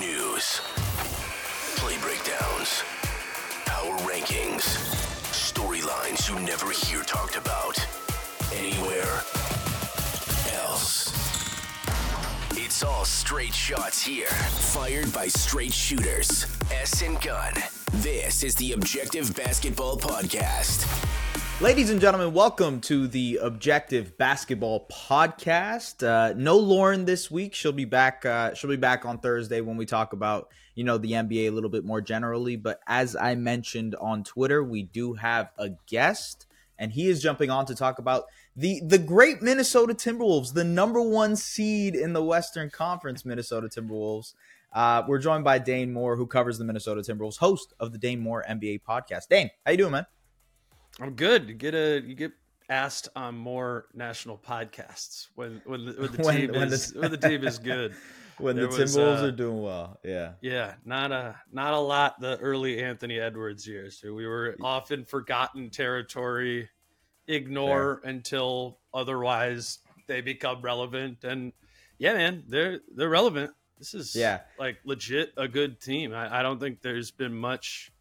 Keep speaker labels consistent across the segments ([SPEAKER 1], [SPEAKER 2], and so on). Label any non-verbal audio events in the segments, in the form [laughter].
[SPEAKER 1] News, play breakdowns, power rankings, storylines you never hear talked about anywhere else. It's all straight shots here, fired by straight shooters. S and Gun. This is the Objective Basketball Podcast.
[SPEAKER 2] Ladies and gentlemen, welcome to the Objective Basketball Podcast. Uh, no Lauren this week. She'll be back. Uh, she'll be back on Thursday when we talk about you know the NBA a little bit more generally. But as I mentioned on Twitter, we do have a guest, and he is jumping on to talk about the the great Minnesota Timberwolves, the number one seed in the Western Conference, Minnesota Timberwolves. Uh, we're joined by Dane Moore, who covers the Minnesota Timberwolves, host of the Dane Moore NBA podcast. Dane, how you doing, man?
[SPEAKER 3] I'm good. You get a you get asked on more national podcasts when when the, when the [laughs]
[SPEAKER 2] When-
[SPEAKER 3] team
[SPEAKER 2] when the-
[SPEAKER 3] is when the team is good. [laughs]
[SPEAKER 2] When
[SPEAKER 3] There
[SPEAKER 2] the
[SPEAKER 3] was,
[SPEAKER 2] Timberwolves
[SPEAKER 3] uh,
[SPEAKER 2] are doing well, yeah.
[SPEAKER 3] Yeah, not a not a lot the early Anthony Edwards years. We were often forgotten territory, ignore until otherwise they become relevant. And yeah, man, they're they're relevant. This is
[SPEAKER 2] Yeah.
[SPEAKER 3] like legit a good team. I, I don't think there's been much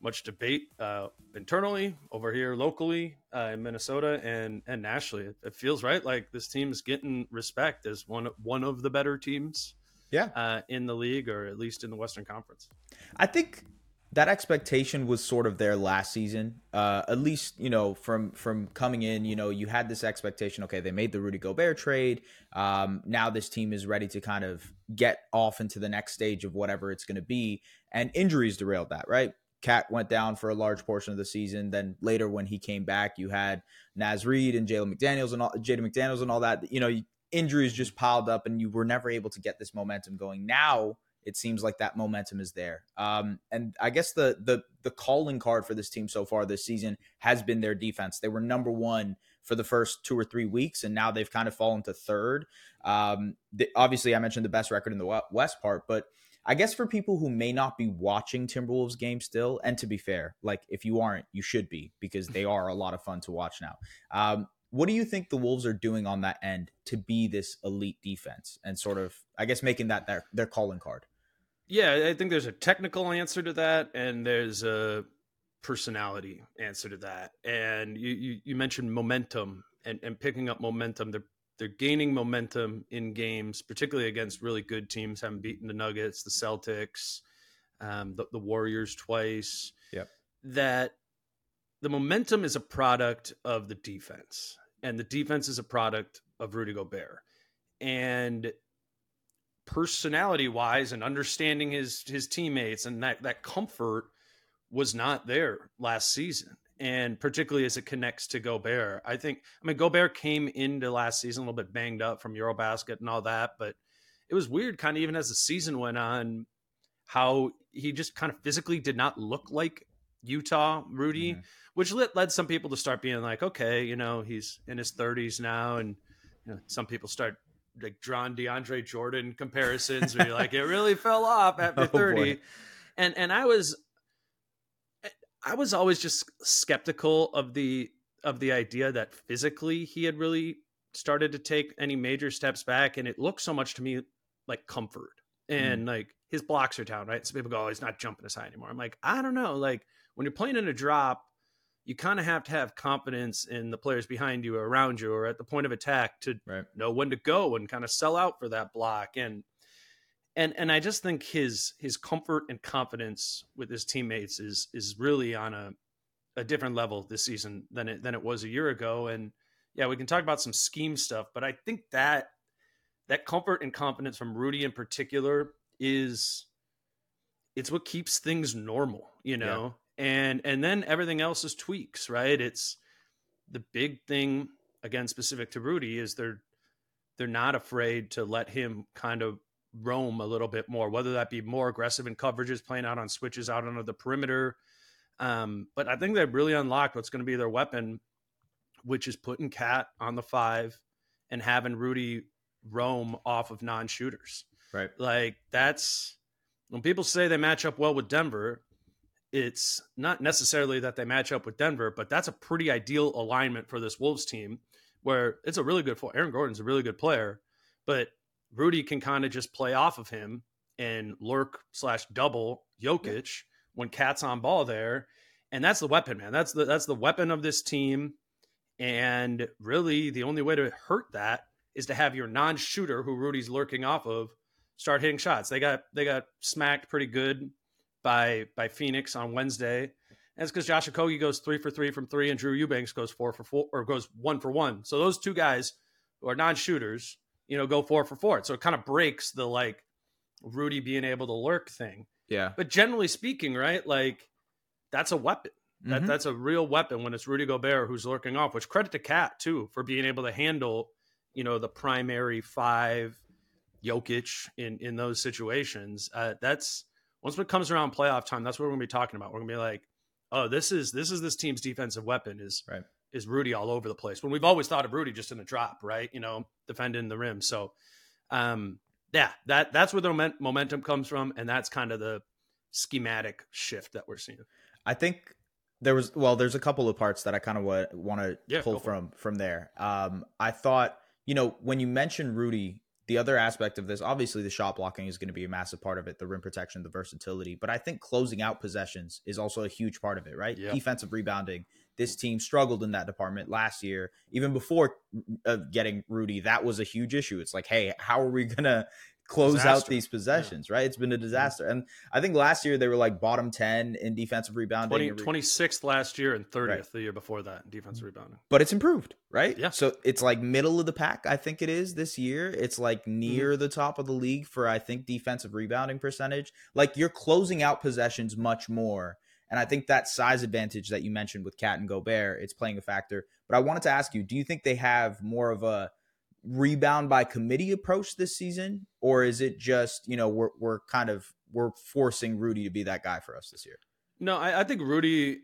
[SPEAKER 3] much debate uh, internally over here locally uh, in Minnesota and and nationally. It, it feels right. Like this team's getting respect as one one of the better teams
[SPEAKER 2] Yeah.
[SPEAKER 3] uh, in the league, or at least in the Western Conference.
[SPEAKER 2] I think that expectation was sort of there last season. Uh, at least, you know, from from coming in, you know, you had this expectation. Okay, they made the Rudy Gobert trade. Um, now this team is ready to kind of get off into the next stage of whatever it's going to be, and injuries derailed that. Right, KAT went down for a large portion of the season. Then later, when he came back, you had Naz Reid and Jalen McDaniels and all, Jaden McDaniels and all that. You know, injuries just piled up, and you were never able to get this momentum going. Now it seems like that momentum is there. Um, and I guess the the the calling card for this team so far this season has been their defense. They were number one for the first two or three weeks, and now they've kind of fallen to third. Um, obviously, I mentioned the best record in the West part, but I guess for people who may not be watching Timberwolves games still, and to be fair, like if you aren't, you should be because they are a lot of fun to watch now. Um, what do you think the Wolves are doing on that end to be this elite defense and sort of, I guess, making that their their calling card?
[SPEAKER 3] Yeah, I think there's a technical answer to that, and there's a personality answer to that. And you you, you mentioned momentum and, and picking up momentum. They're they're gaining momentum in games, particularly against really good teams. Having beaten the Nuggets, the Celtics, um, the, the Warriors twice.
[SPEAKER 2] Yep.
[SPEAKER 3] That the momentum is a product of the defense, and the defense is a product of Rudy Gobert. And personality wise and understanding his his teammates and that that comfort was not there last season and particularly as it connects to Gobert. I think I mean Gobert came into last season a little bit banged up from Eurobasket and all that, but it was weird kind of even as the season went on how he just kind of physically did not look like Utah Rudy,
[SPEAKER 2] Mhm.
[SPEAKER 3] which led, led some people to start being like, okay, you know, he's in his 30s now and you know, some people start like drawing DeAndre Jordan comparisons where you're like, it really fell off after [laughs]
[SPEAKER 2] Oh,
[SPEAKER 3] 30.
[SPEAKER 2] boy.
[SPEAKER 3] and and I was I was always just skeptical of the of the idea that physically he had really started to take any major steps back. And it looked so much to me like comfort and mm. like his blocks are down, right? So people go, oh, he's not jumping as high anymore. I'm like, I don't know. Like when you're playing in a drop, you kind of have to have confidence in the players behind you or around you or at the point of attack to
[SPEAKER 2] Right.
[SPEAKER 3] know when to go and kind of sell out for that block and and and I just think his his comfort and confidence with his teammates is is really on a a different level this season than it than it was a year ago. And yeah we can talk about some scheme stuff but I think that that comfort and confidence from Rudy in particular is it's what keeps things normal you know? And and then everything else is tweaks right? It's the big thing again specific to Rudy is they're they're not afraid to let him kind of roam a little bit more, whether that be more aggressive in coverages, playing out on switches out onto the perimeter. Um, but I think they've really unlocked what's going to be their weapon, which is putting KAT on the five and having Rudy roam off of non shooters.
[SPEAKER 2] Right.
[SPEAKER 3] Like that's when people say they match up well with Denver, it's not necessarily that they match up with Denver, but that's a pretty ideal alignment for this Wolves team where it's a really good Aaron Gordon's a really good player, but Rudy can kind of just play off of him and lurk slash double Jokic when KAT's on ball there. And that's the weapon, man. That's the that's the weapon of this team. And really the only way to hurt that is to have your non-shooter who Rudy's lurking off of start hitting shots. They got they got smacked pretty good by by Phoenix on Wednesday. And it's because Josh Okogie goes three for three from three, and Drew Eubanks goes four for four or goes one for one. So those two guys who are non-shooters, you know, go four for four. So it kind of breaks the like Rudy being able to lurk thing.
[SPEAKER 2] Yeah.
[SPEAKER 3] But generally speaking, right, like that's a weapon. That
[SPEAKER 2] Mhm.
[SPEAKER 3] that's a real weapon when it's Rudy Gobert who's lurking off. Which credit to KAT too for being able to handle, you know, the primary five, Jokic in in those situations. Uh, that's once it comes around playoff time, that's what we're gonna be talking about. We're gonna be like, oh, this is this is this team's defensive weapon is
[SPEAKER 2] Right.
[SPEAKER 3] Is Rudy all over the place. When we've always thought of Rudy just in a drop, right? You know, defending the rim. So, um, yeah, that that's where the moment, momentum comes from, and that's kind of the schematic shift that we're seeing.
[SPEAKER 2] I think there was well, there's a couple of parts that I kind of want want to
[SPEAKER 3] Yeah,
[SPEAKER 2] pull
[SPEAKER 3] go for it.
[SPEAKER 2] from from there. Um, I thought you know when you mentioned Rudy, the other aspect of this, obviously the shot blocking is going to be a massive part of it, the rim protection, the versatility, but I think closing out possessions is also a huge part of it, right?
[SPEAKER 3] Yeah.
[SPEAKER 2] Defensive rebounding. This team struggled in that department last year, even before uh, getting Rudy. That was a huge issue. It's like, hey, how are we [laughs] gonna close out these possessions? Right? It's been a disaster, and I think last year they were like bottom ten in defensive rebounding.
[SPEAKER 3] 20, 26th last year and 30th
[SPEAKER 2] Right.
[SPEAKER 3] the year before that in defensive rebounding.
[SPEAKER 2] but it's improved, right?
[SPEAKER 3] Yeah.
[SPEAKER 2] So it's like middle of the pack, I think it is this year. It's like near
[SPEAKER 3] Mm-hmm.
[SPEAKER 2] the top of the league for I think defensive rebounding percentage. Like you're closing out possessions much more. And I think that size advantage that you mentioned with KAT and Gobert, it's playing a factor. But I wanted to ask you, do you think they have more of a rebound by committee approach this season? Or is it just, you know, we're we're kind of we're forcing Rudy to be that guy for us this year?
[SPEAKER 3] No, I, I think Rudy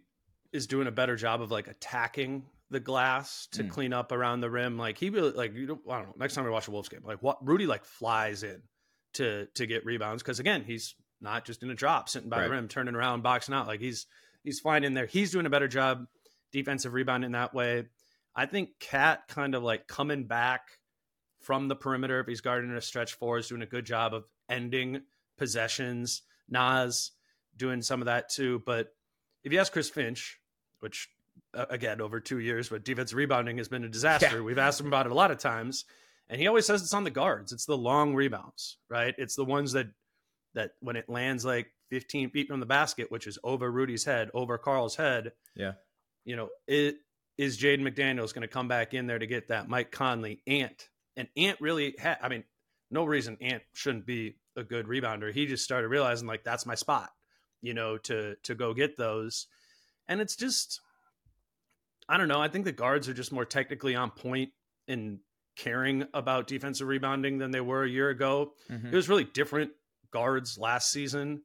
[SPEAKER 3] is doing a better job of like attacking the glass to
[SPEAKER 2] Mm.
[SPEAKER 3] clean up around the rim. Like he really like you don't, I don't know. Next time we watch a Wolves game, like what Rudy like flies in to to get rebounds because again he's not just in a drop sitting by
[SPEAKER 2] Right.
[SPEAKER 3] the rim turning around boxing out like he's he's flying in there. He's doing a better job defensive rebound in that way. I think KAT kind of like coming back from the perimeter if he's guarding a stretch four is doing a good job of ending possessions. Nas doing some of that too. But if you ask Chris Finch, which again over two years, but defensive rebounding has been a disaster.
[SPEAKER 2] Yeah.
[SPEAKER 3] We've asked him about it a lot of times, and he always says it's on the guards. It's the long rebounds, right? It's the ones that that when it lands like 15 feet from the basket, which is over Rudy's head, over Karl's head.
[SPEAKER 2] Yeah.
[SPEAKER 3] You know, it is Jaden McDaniels going to come back in there to get that Mike Conley Ant. And Ant really had, I mean, no reason Ant shouldn't be a good rebounder. He just started realizing like that's my spot, you know, to to go get those. And it's just I don't know. I think the guards are just more technically on point in caring about defensive rebounding than they were a year ago.
[SPEAKER 2] Mhm.
[SPEAKER 3] It was really different guards last season.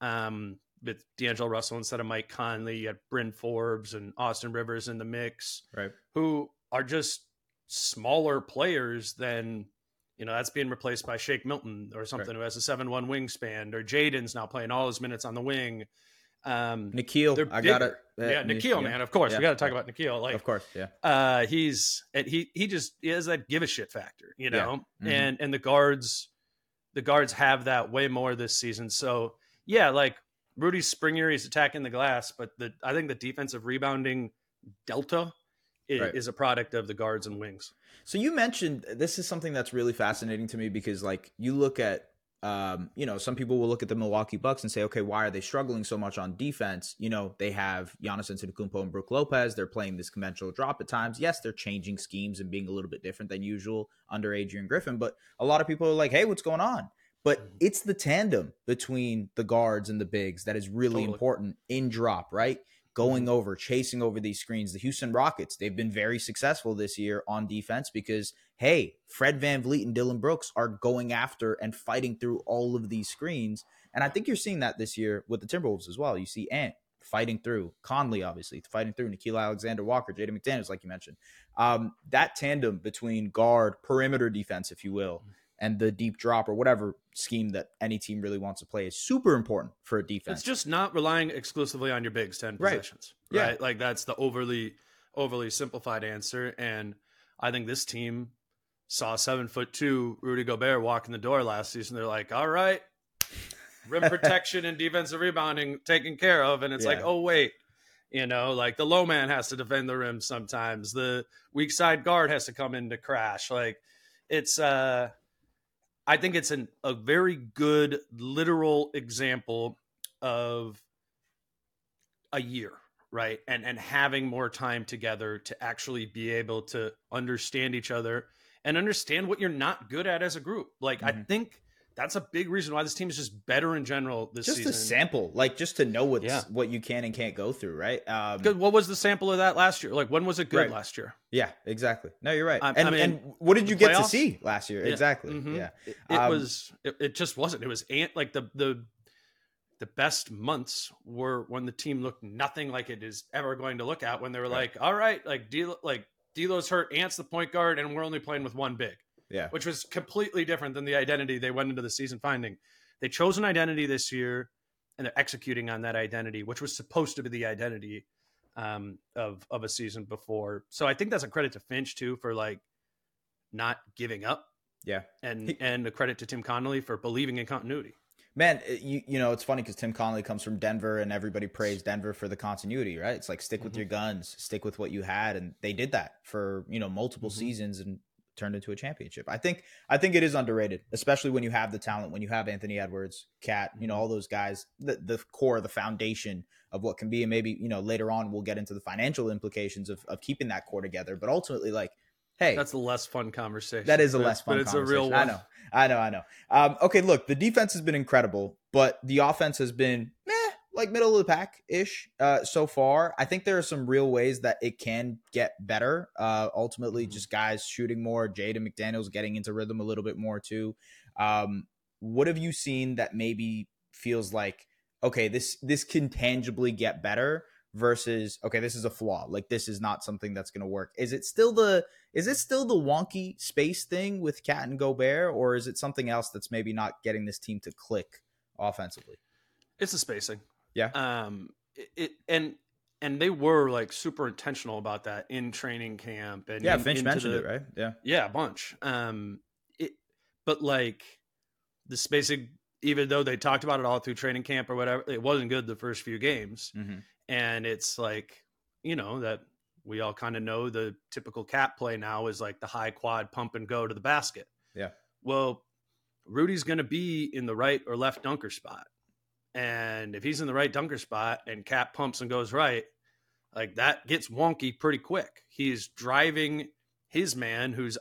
[SPEAKER 3] Um, with D'Angelo Russell instead of Mike Conley, you had Bryn Forbes and Austin Rivers in the mix
[SPEAKER 2] Right.
[SPEAKER 3] who are just smaller players than you know that's being replaced by Shake Milton or something who has a seven one wingspan or Jaden's now playing all his minutes on the wing. Um, Nickeil,
[SPEAKER 2] I got it.
[SPEAKER 3] bigger. yeah, Nickeil, man, of course
[SPEAKER 2] Yeah.
[SPEAKER 3] we got to talk about Nickeil. Like,
[SPEAKER 2] of course, yeah.
[SPEAKER 3] uh, he's he he just he has that give a shit factor, you
[SPEAKER 2] Yeah.
[SPEAKER 3] know.
[SPEAKER 2] Mhm.
[SPEAKER 3] And and the guards, the guards have that way more this season. So yeah, like Rudy Springer, he's attacking the glass, but the I think the defensive rebounding delta is,
[SPEAKER 2] Right.
[SPEAKER 3] is a product of the guards and wings.
[SPEAKER 2] So you mentioned this is something that's really fascinating to me because like you look at um, you know, some people will look at the Milwaukee Bucks and say, okay, why are they struggling so much on defense? You know, they have Giannis Antetokounmpo and Brook Lopez. They're playing this conventional drop at times. Yes, they're changing schemes and being a little bit different than usual under Adrian Griffin, but a lot of people are like, hey, what's going on? But
[SPEAKER 3] Mhm.
[SPEAKER 2] it's the tandem between the guards and the bigs that is really
[SPEAKER 3] Totally.
[SPEAKER 2] important in drop, right? Going over, chasing over these screens. The Houston Rockets, they've been very successful this year on defense because, hey, Fred VanVleet and Dillon Brooks are going after and fighting through all of these screens. And I think you're seeing that this year with the Timberwolves as well. You see Ant fighting through, Conley, obviously, fighting through, Nickeil Alexander-Walker, Jaden McDaniels, like you mentioned. Um, that tandem between guard, perimeter defense, if you will, and the deep drop or whatever scheme that any team really wants to play is super important for a defense.
[SPEAKER 3] It's just not relying exclusively on your bigs ten
[SPEAKER 2] Right.
[SPEAKER 3] possessions,
[SPEAKER 2] Yeah.
[SPEAKER 3] right? Like that's the overly overly simplified answer. And I think this team saw seven foot two Rudy Gobert walk in the door last season. They're like, all right, rim [laughs] protection and defensive rebounding taken care of, and it's like, oh wait, you know, like the low man has to defend the rim sometimes. The weak side guard has to come in to crash. Like it's uh I think it's an a very good literal example of a year, right? And and having more time together to actually be able to understand each other and understand what you're not good at as a group. Like I
[SPEAKER 2] Mhm.
[SPEAKER 3] think that's a big reason why this team is just better in general this
[SPEAKER 2] just
[SPEAKER 3] season.
[SPEAKER 2] a sample, like just to know what's
[SPEAKER 3] Yeah.
[SPEAKER 2] what you can and can't go through, right? Um,
[SPEAKER 3] Good. What was the sample of that last year? Like when was it good
[SPEAKER 2] Right.
[SPEAKER 3] last year?
[SPEAKER 2] Yeah, exactly. No, you're right.
[SPEAKER 3] I- I
[SPEAKER 2] and,
[SPEAKER 3] mean,
[SPEAKER 2] and what did you get to see last year?
[SPEAKER 3] Yeah.
[SPEAKER 2] Exactly.
[SPEAKER 3] Mhm.
[SPEAKER 2] Yeah.
[SPEAKER 3] It, it
[SPEAKER 2] Um,
[SPEAKER 3] was. It, it just wasn't. It was ant like the the the best months were when the team looked nothing like it is ever going to look at. When they were
[SPEAKER 2] Right.
[SPEAKER 3] like, all right, like D like D'Lo's hurt, Ant's the point guard, and we're only playing with one big.
[SPEAKER 2] Yeah.
[SPEAKER 3] which was completely different than the identity they went into the season finding. They chose an identity this year, and they're executing on that identity, which was supposed to be the identity um, of of a season before. So I think that's a credit to Finch too for like not giving up,
[SPEAKER 2] Yeah.
[SPEAKER 3] and
[SPEAKER 2] He-
[SPEAKER 3] and a credit to Tim Connolly for believing in continuity.
[SPEAKER 2] Man, you you know it's funny because Tim Connolly comes from Denver, and everybody praised Denver for the continuity, right? It's like stick with
[SPEAKER 3] Mhm.
[SPEAKER 2] your guns, stick with what you had, and they did that for you know multiple
[SPEAKER 3] Mhm.
[SPEAKER 2] seasons and turned into a championship. I think I think it is underrated, especially when you have the talent, when you have Anthony Edwards, KAT, you know all those guys, the the core, the foundation of what can be, and maybe you know later on we'll get into the financial implications of of keeping that core together, but ultimately like. Hey,
[SPEAKER 3] That's a less fun conversation.
[SPEAKER 2] That is a less fun
[SPEAKER 3] but it's a real one.
[SPEAKER 2] I know. I know, I know. Um, okay, look, the defense has been incredible, but the offense has been meh, like middle of the pack ish uh, so far. I think there are some real ways that it can get better. Uh, ultimately,
[SPEAKER 3] Mhm.
[SPEAKER 2] just guys shooting more, Jaden McDaniels getting into rhythm a little bit more too. Um, what have you seen that maybe feels like okay, this this can tangibly get better versus okay, this is a flaw. Like this is not something that's going to work. Is it still the is it still the wonky space thing with KAT and Gobert, or is it something else that's maybe not getting this team to click offensively?
[SPEAKER 3] It's the spacing.
[SPEAKER 2] Yeah.
[SPEAKER 3] Um. It, it and and they were like super intentional about that in training camp and
[SPEAKER 2] Yeah,
[SPEAKER 3] in-
[SPEAKER 2] Finch mentioned
[SPEAKER 3] the-
[SPEAKER 2] it, right? Yeah,
[SPEAKER 3] Yeah, a bunch. Um, it, but like the spacing, even though they talked about it all through training camp or whatever, it wasn't good the first few games.
[SPEAKER 2] mm-hmm.
[SPEAKER 3] And it's like, you know, that we all kind of know the typical KAT play now is like the high quad pump and go to the basket.
[SPEAKER 2] Yeah.
[SPEAKER 3] Well, Rudy's going to be in the right or left dunker spot. And if he's in the right dunker spot and KAT pumps and goes right, like that gets wonky pretty quick. He's driving his man who's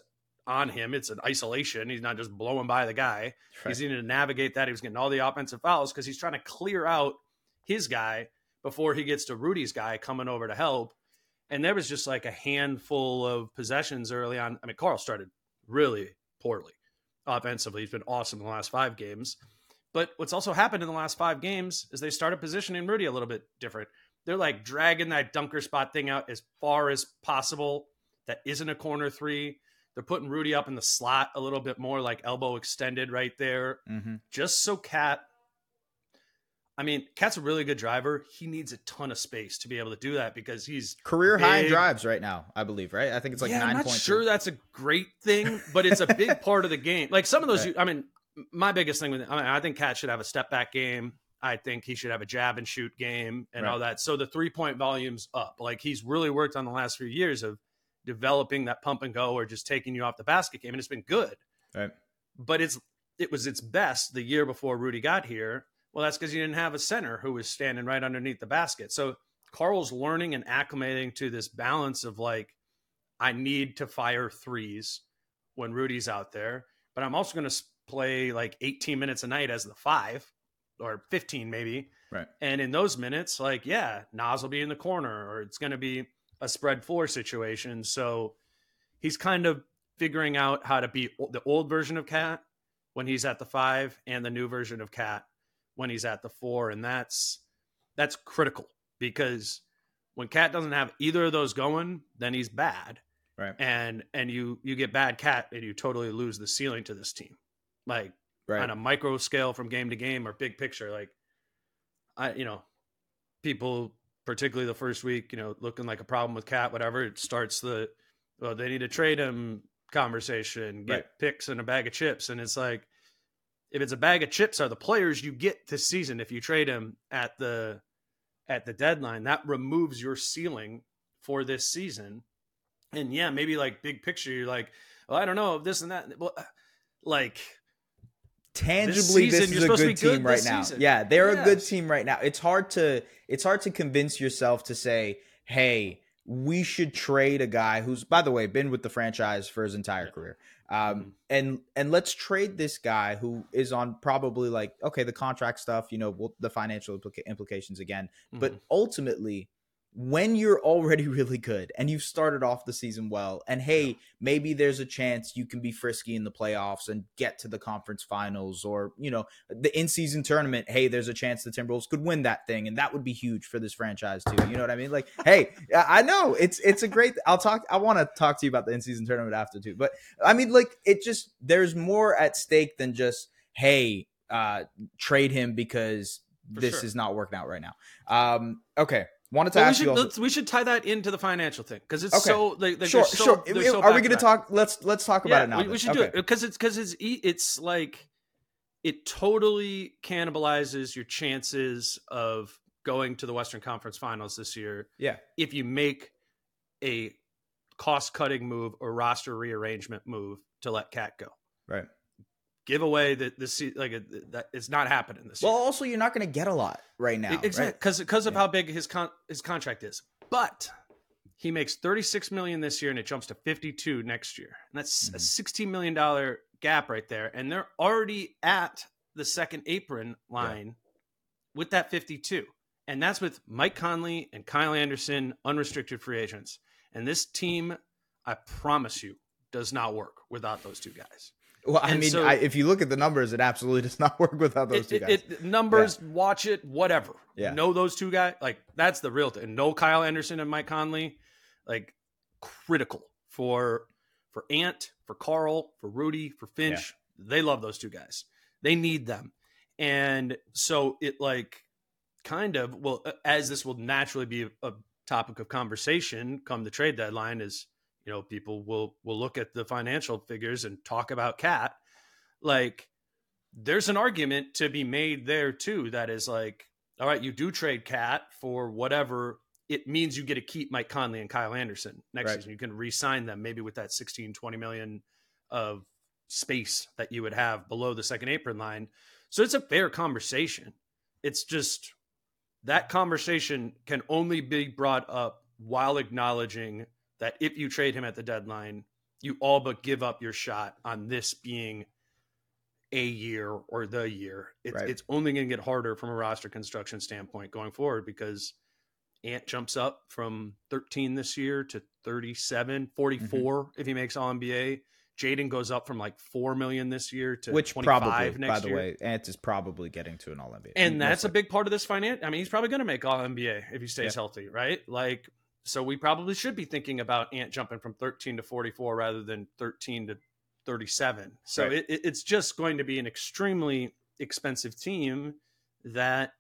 [SPEAKER 3] on him. It's an isolation. He's not just blowing by the guy. He's needing to navigate that. He was getting all the offensive fouls because he's trying to clear out his guy before he gets to Rudy's guy coming over to help. And there was just like a handful of possessions early on. I mean, Karl started really poorly offensively. He's been awesome in the last five games. But what's also happened in the last five games is they started positioning Rudy a little bit different. They're like dragging that dunker spot thing out as far as possible. That isn't a corner three. They're putting Rudy up in the slot a little bit more, like elbow extended right there,
[SPEAKER 2] Mm-hmm.
[SPEAKER 3] just so KAT. I mean, KAT's a really good driver. He needs a ton of space to be able to do that because he's
[SPEAKER 2] career high in drives right now, I believe. Right? I think it's like
[SPEAKER 3] yeah,
[SPEAKER 2] nine
[SPEAKER 3] I'm not
[SPEAKER 2] points.
[SPEAKER 3] sure that's a great thing, but it's a big [laughs] part of the game. Like some of those,
[SPEAKER 2] Right.
[SPEAKER 3] I mean, my biggest thing with, I mean, I think KAT should have a step back game. I think he should have a jab and shoot game and
[SPEAKER 2] Right.
[SPEAKER 3] all that. So the three point volume's up. Like he's really worked on the last few years of developing that pump and go or just taking you off the basket game, and it's been good.
[SPEAKER 2] Right.
[SPEAKER 3] But it's it was its best the year before Rudy got here. Well, that's because you didn't have a center who was standing right underneath the basket. So Karl's learning and acclimating to this balance of like, I need to fire threes when Rudy's out there, but I'm also going to play like 18 minutes a night as the five or 15 maybe.
[SPEAKER 2] Right.
[SPEAKER 3] And in those minutes, like, yeah, Nas will be in the corner or it's going to be a spread four situation. So he's kind of figuring out how to be the old version of KAT when he's at the five and the new version of KAT when he's at the four. And that's that's critical because when KAT doesn't have either of those going, then he's bad.
[SPEAKER 2] Right.
[SPEAKER 3] And and you you get bad KAT and you totally lose the ceiling to this team. Like
[SPEAKER 2] Right.
[SPEAKER 3] on a micro scale from game to game or big picture like i you know people particularly the first week you know looking like a problem with KAT whatever it starts the well they need to trade him conversation get
[SPEAKER 2] Right.
[SPEAKER 3] picks and a bag of chips and it's like if it's a bag of chips, are the players you get this season if you trade him at the at the deadline. That removes your ceiling for this season. And yeah, maybe like big picture, you're like, well, I don't know, this and that. Well, uh, like
[SPEAKER 2] tangibly this, season, this is a good team good right now.
[SPEAKER 3] Season.
[SPEAKER 2] Yeah, they're yes. a good team right now. It's hard to it's hard to convince yourself to say, "Hey, we should trade a guy who's by the way been with the franchise for his entire career." Um, mm-hmm. and and let's trade this guy who is on probably like okay the contract stuff you know the financial implica- implications again mm-hmm. but ultimately when you're already [laughs] really good and you've started off the season well, and hey, yeah. maybe there's a chance you can be frisky in the playoffs and get to the conference finals or, you know, the in season tournament. Hey, there's a chance the Timberwolves could win that thing, and that would be huge for this franchise, too. You know what I mean? Like, [laughs] hey, I know it's it's a great, I'll talk, I want to talk to you about the in season tournament after, too. But I mean, like, it just, there's more at stake than just, hey, uh, trade him because for this sure. is not working out right now. Um, okay. Wanted to well, ask
[SPEAKER 3] we should,
[SPEAKER 2] you. Also,
[SPEAKER 3] we should tie that into the financial thing because it's okay. so. Like, like
[SPEAKER 2] sure,
[SPEAKER 3] so,
[SPEAKER 2] sure. So Are we going to talk? Let's let's talk
[SPEAKER 3] yeah,
[SPEAKER 2] about it now.
[SPEAKER 3] We, we should okay. do it because it's because it's it's like it totally cannibalizes your chances of going to the Western Conference Finals this year.
[SPEAKER 2] Yeah,
[SPEAKER 3] if you make a cost cutting move or roster rearrangement move to let KAT go.
[SPEAKER 2] Right
[SPEAKER 3] give away that this like that it's not happening this
[SPEAKER 2] well,
[SPEAKER 3] year.
[SPEAKER 2] Well, also you're not going to get a lot right now,
[SPEAKER 3] exactly because right? because of yeah. how big his con- his contract is. But he makes 36 million this year and it jumps to 52 next year, and that's mm-hmm. a 16 million dollar gap right there. And they're already at the second apron line yeah. with that 52, and that's with Mike Conley and Kyle Anderson, unrestricted free agents. And this team, I promise you, does not work without those two guys.
[SPEAKER 2] Well, I and mean, so, I, if you look at the numbers, it absolutely [laughs] does not work without those
[SPEAKER 3] it,
[SPEAKER 2] two guys.
[SPEAKER 3] It, numbers, yeah. watch it, whatever.
[SPEAKER 2] Yeah.
[SPEAKER 3] Know those two guys. Like, that's the real thing. No Kyle Anderson and Mike Conley, like, critical for for Ant, for Karl, for Rudy, for Finch. Yeah. They love those two guys. They need them. And so it, like, kind of, well, as this will naturally be a, a topic of conversation come the trade deadline, is you know people will will look at the financial figures and talk about KAT like there's an argument to be made there too that is like all right you do trade KAT for whatever it means you get to keep mike conley and kyle anderson next right. season. You can re-sign them maybe with that 16 20 million of space that you would have below the second apron line. So it's a fair conversation. It's just that conversation can only be brought up while acknowledging that if you trade him at the deadline, you all but give up your shot on this being a year or the year. It's, right. it's only going to get harder from a roster construction standpoint going forward because Ant jumps up from 13 this year to 37, 44 mm-hmm. if he makes All NBA. Jaden goes up from like four million this year to which probably, by the year. way,
[SPEAKER 2] Ant is probably getting to an All NBA,
[SPEAKER 3] and that's a big part of this finance. I mean, he's probably going to make All NBA if he stays healthy, right? Like so we probably should be thinking about Ant jumping from 13 to 44 rather than 13 to 37. So right. it, it's just going to be an extremely expensive team that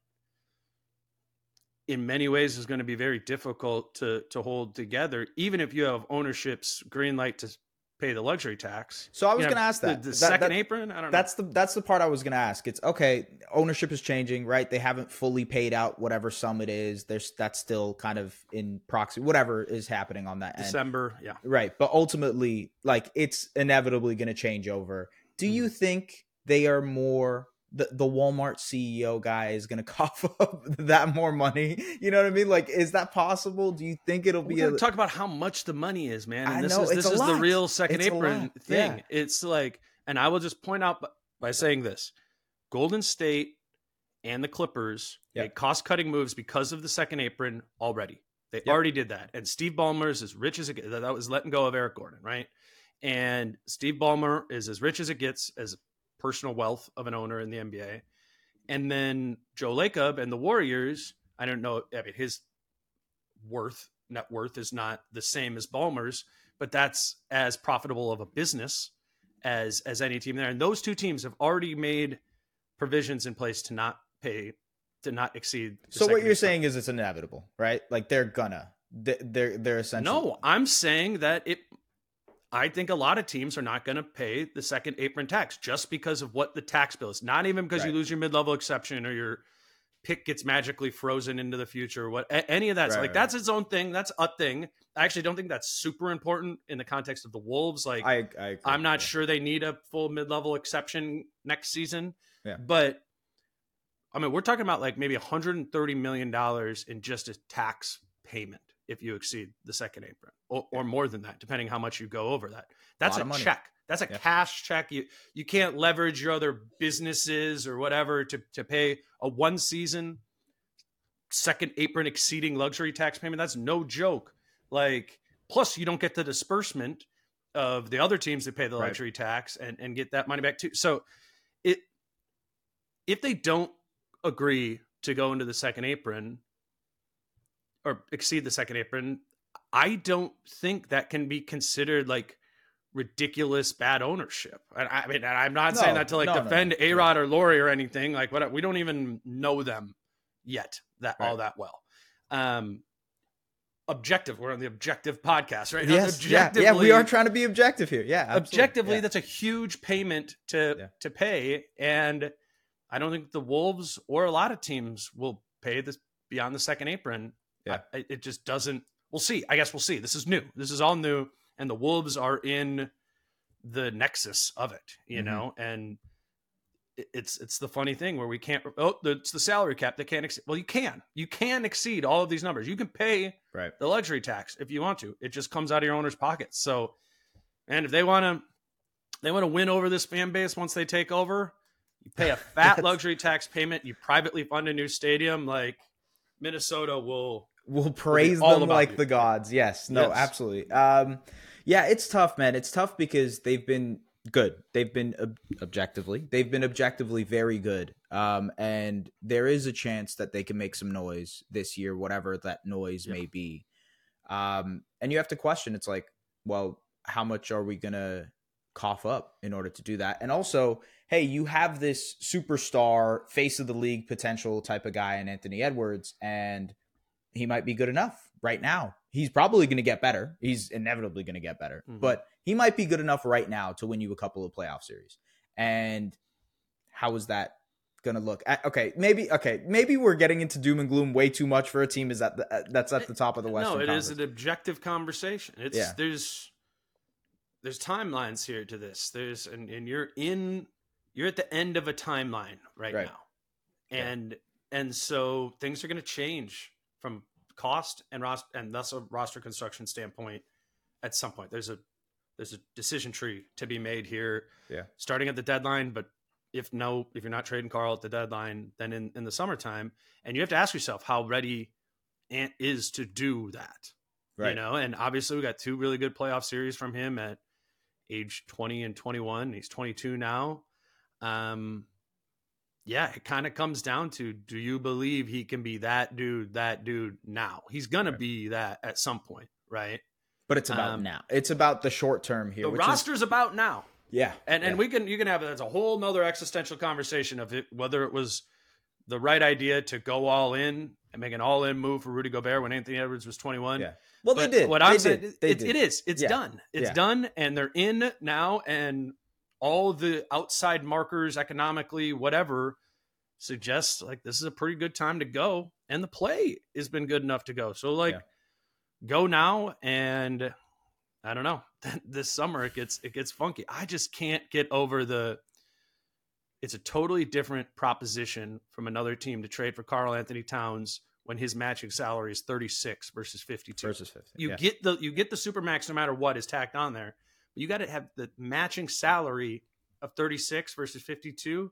[SPEAKER 3] in many ways is going to be very difficult to to hold together even if you have ownership's green light to pay the luxury tax.
[SPEAKER 2] So I was going to ask that.
[SPEAKER 3] The, the
[SPEAKER 2] that,
[SPEAKER 3] second
[SPEAKER 2] that,
[SPEAKER 3] apron, I don't know.
[SPEAKER 2] That's the that's the part I was going to ask. It's okay, ownership is changing, right? They haven't fully paid out whatever sum it is. There's that's still kind of in proxy whatever is happening on that
[SPEAKER 3] December,
[SPEAKER 2] end.
[SPEAKER 3] yeah.
[SPEAKER 2] Right, but ultimately like it's inevitably going to change over. Do mm. you think they are more the, the Walmart CEO guy is going [laughs] to cough up that more money. You know what I mean? Like, is that possible? Do you think it'll be?
[SPEAKER 3] a... talk about how much the money is, man. And I this know, is this is lot. the real second it's apron thing. Yeah. It's like, and I will just point out by saying this: Golden State and the Clippers yep. made cost cutting moves because of the second apron already. They yep. already did that. And Steve Ballmer is as rich as it gets. That was letting go of Eric Gordon, right? And Steve Ballmer is as rich as it gets as personal wealth of an owner in the NBA. And then Joe Lacob and the Warriors, I don't know, I mean, his worth, net worth is not the same as Ballmer's, but that's as profitable of a business as as any team there. And those two teams have already made provisions in place to not pay to not exceed.
[SPEAKER 2] So what you're saying is it's inevitable, right? Like they're gonna they're they're essentially.
[SPEAKER 3] No, I'm saying that it I think a lot of teams are not going to pay the second apron tax just because of what the tax bill is. Not even because
[SPEAKER 2] Right.
[SPEAKER 3] you lose your mid-level exception or your pick gets magically frozen into the future. or What any of that's
[SPEAKER 2] Right,
[SPEAKER 3] like
[SPEAKER 2] right.
[SPEAKER 3] that's its own thing. That's a thing. I actually don't think that's super important in the context of the Wolves. Like
[SPEAKER 2] I, I
[SPEAKER 3] I'm not sure they need a full mid-level exception next season.
[SPEAKER 2] Yeah.
[SPEAKER 3] But I mean, we're talking about like maybe 130 million dollars in just a tax payment if you exceed the second apron, or, or more than that, depending how much you go over that. That's
[SPEAKER 2] Lot
[SPEAKER 3] a, check. That's a
[SPEAKER 2] Yeah.
[SPEAKER 3] cash check. You you can't leverage your other businesses or whatever to to pay a one season second apron exceeding luxury tax payment. That's no joke. Like plus you don't get the disbursement of the other teams that pay the
[SPEAKER 2] Right.
[SPEAKER 3] luxury tax and and get that money back too. So it if they don't agree to go into the second apron or exceed the second apron, I don't think that can be considered like ridiculous bad ownership. And I, I mean, I'm not saying that to like
[SPEAKER 2] no, no,
[SPEAKER 3] defend
[SPEAKER 2] no.
[SPEAKER 3] A Rod or Lori or anything. Like, what we don't even know them yet that all
[SPEAKER 2] Right.
[SPEAKER 3] that well. Um, objective. We're on the objective podcast, right?
[SPEAKER 2] Yes, yeah, yeah, we are trying to be objective here. Yeah, absolutely.
[SPEAKER 3] objectively
[SPEAKER 2] Yeah.
[SPEAKER 3] that's a huge payment to
[SPEAKER 2] Yeah.
[SPEAKER 3] to pay and i don't think the wolves or a lot of teams will pay this beyond the second apron
[SPEAKER 2] Yeah.
[SPEAKER 3] I- it just doesn't we'll see i guess we'll see this is new this is all new and the wolves are in the nexus of it you
[SPEAKER 2] Mhm.
[SPEAKER 3] know and it's it's the funny thing where we can't oh it's the salary cap that can't exceed well you can you can exceed all of these numbers you can pay
[SPEAKER 2] right.
[SPEAKER 3] the luxury tax if you want to. It just comes out of your owner's pockets. So, and if they want to, they want to win over this fan base once they take over. You pay a [laughs] fat luxury tax payment. You privately fund a new stadium. Like Minnesota will.
[SPEAKER 2] We'll praise them like the gods. Yes. No,
[SPEAKER 3] Yes.
[SPEAKER 2] absolutely. Um, yeah, it's tough, man. It's tough because they've been good. They've been ob- objectively, they've been objectively very good. Um, and there is a chance that they can make some noise this year, whatever that noise
[SPEAKER 3] Yeah.
[SPEAKER 2] may be. Um, and you have to question. It's like, well, how much are we gonna cough up in order to do that? And also, hey, you have this superstar, face of the league potential type of guy in Anthony Edwards, and he might be good enough right now. He's probably going to get better. He's inevitably going to get better,
[SPEAKER 3] Mhm.
[SPEAKER 2] but he might be good enough right now to win you a couple of playoff series. And how is that going to look? Uh, Okay, maybe okay, maybe we're getting into doom and gloom way too much for a team is that the, uh, that's at the top of the Western
[SPEAKER 3] no, it is an objective conversation. It's
[SPEAKER 2] Yeah.
[SPEAKER 3] there's there's timelines here to this. There's and, and you're in you're at the end of a timeline right,
[SPEAKER 2] Right.
[SPEAKER 3] now.
[SPEAKER 2] Yeah.
[SPEAKER 3] And and so things are going to change from cost and roster and thus a roster construction standpoint at some point. There's a there's a decision tree to be made here.
[SPEAKER 2] Yeah.
[SPEAKER 3] Starting at the deadline, but if no, if you're not trading Karl at the deadline, then in, in the summertime, and you have to ask yourself how ready Ant is to do that.
[SPEAKER 2] right You
[SPEAKER 3] know, and obviously we got two really good playoff series from him at age 20 and 21. He's 22 now. Um, yeah, it kind of comes down to do you believe he can be that dude, that dude now? He's going
[SPEAKER 2] Right.
[SPEAKER 3] to be that at some point, right?
[SPEAKER 2] but it's about
[SPEAKER 3] um,
[SPEAKER 2] now. It's about the short term here.
[SPEAKER 3] The
[SPEAKER 2] which is-
[SPEAKER 3] about now.
[SPEAKER 2] yeah,
[SPEAKER 3] And and
[SPEAKER 2] yeah.
[SPEAKER 3] we can you can have that's a whole nother existential conversation of it whether it was the right idea to go all in and make an all in move for Rudy Gobert when Anthony Edwards was 21.
[SPEAKER 2] Yeah. Well, they did.
[SPEAKER 3] What I'm saying,
[SPEAKER 2] They
[SPEAKER 3] it,
[SPEAKER 2] did.
[SPEAKER 3] it is. It's
[SPEAKER 2] Yeah.
[SPEAKER 3] done. It's
[SPEAKER 2] Yeah.
[SPEAKER 3] done, and they're in now, and all the outside markers, economically, whatever, suggests like this is a pretty good time to go, and the play has been good enough to go. So like,
[SPEAKER 2] Yeah.
[SPEAKER 3] go now, and I don't know. [laughs] This summer it gets it gets funky. I just can't get over the. It's a totally different proposition from another team to trade for Karl-Anthony Towns when his matching salary is 36 versus 52
[SPEAKER 2] versus 50.
[SPEAKER 3] you
[SPEAKER 2] yeah.
[SPEAKER 3] get the you get the super max no matter what is tacked on there but you got to have the matching salary of 36 versus 52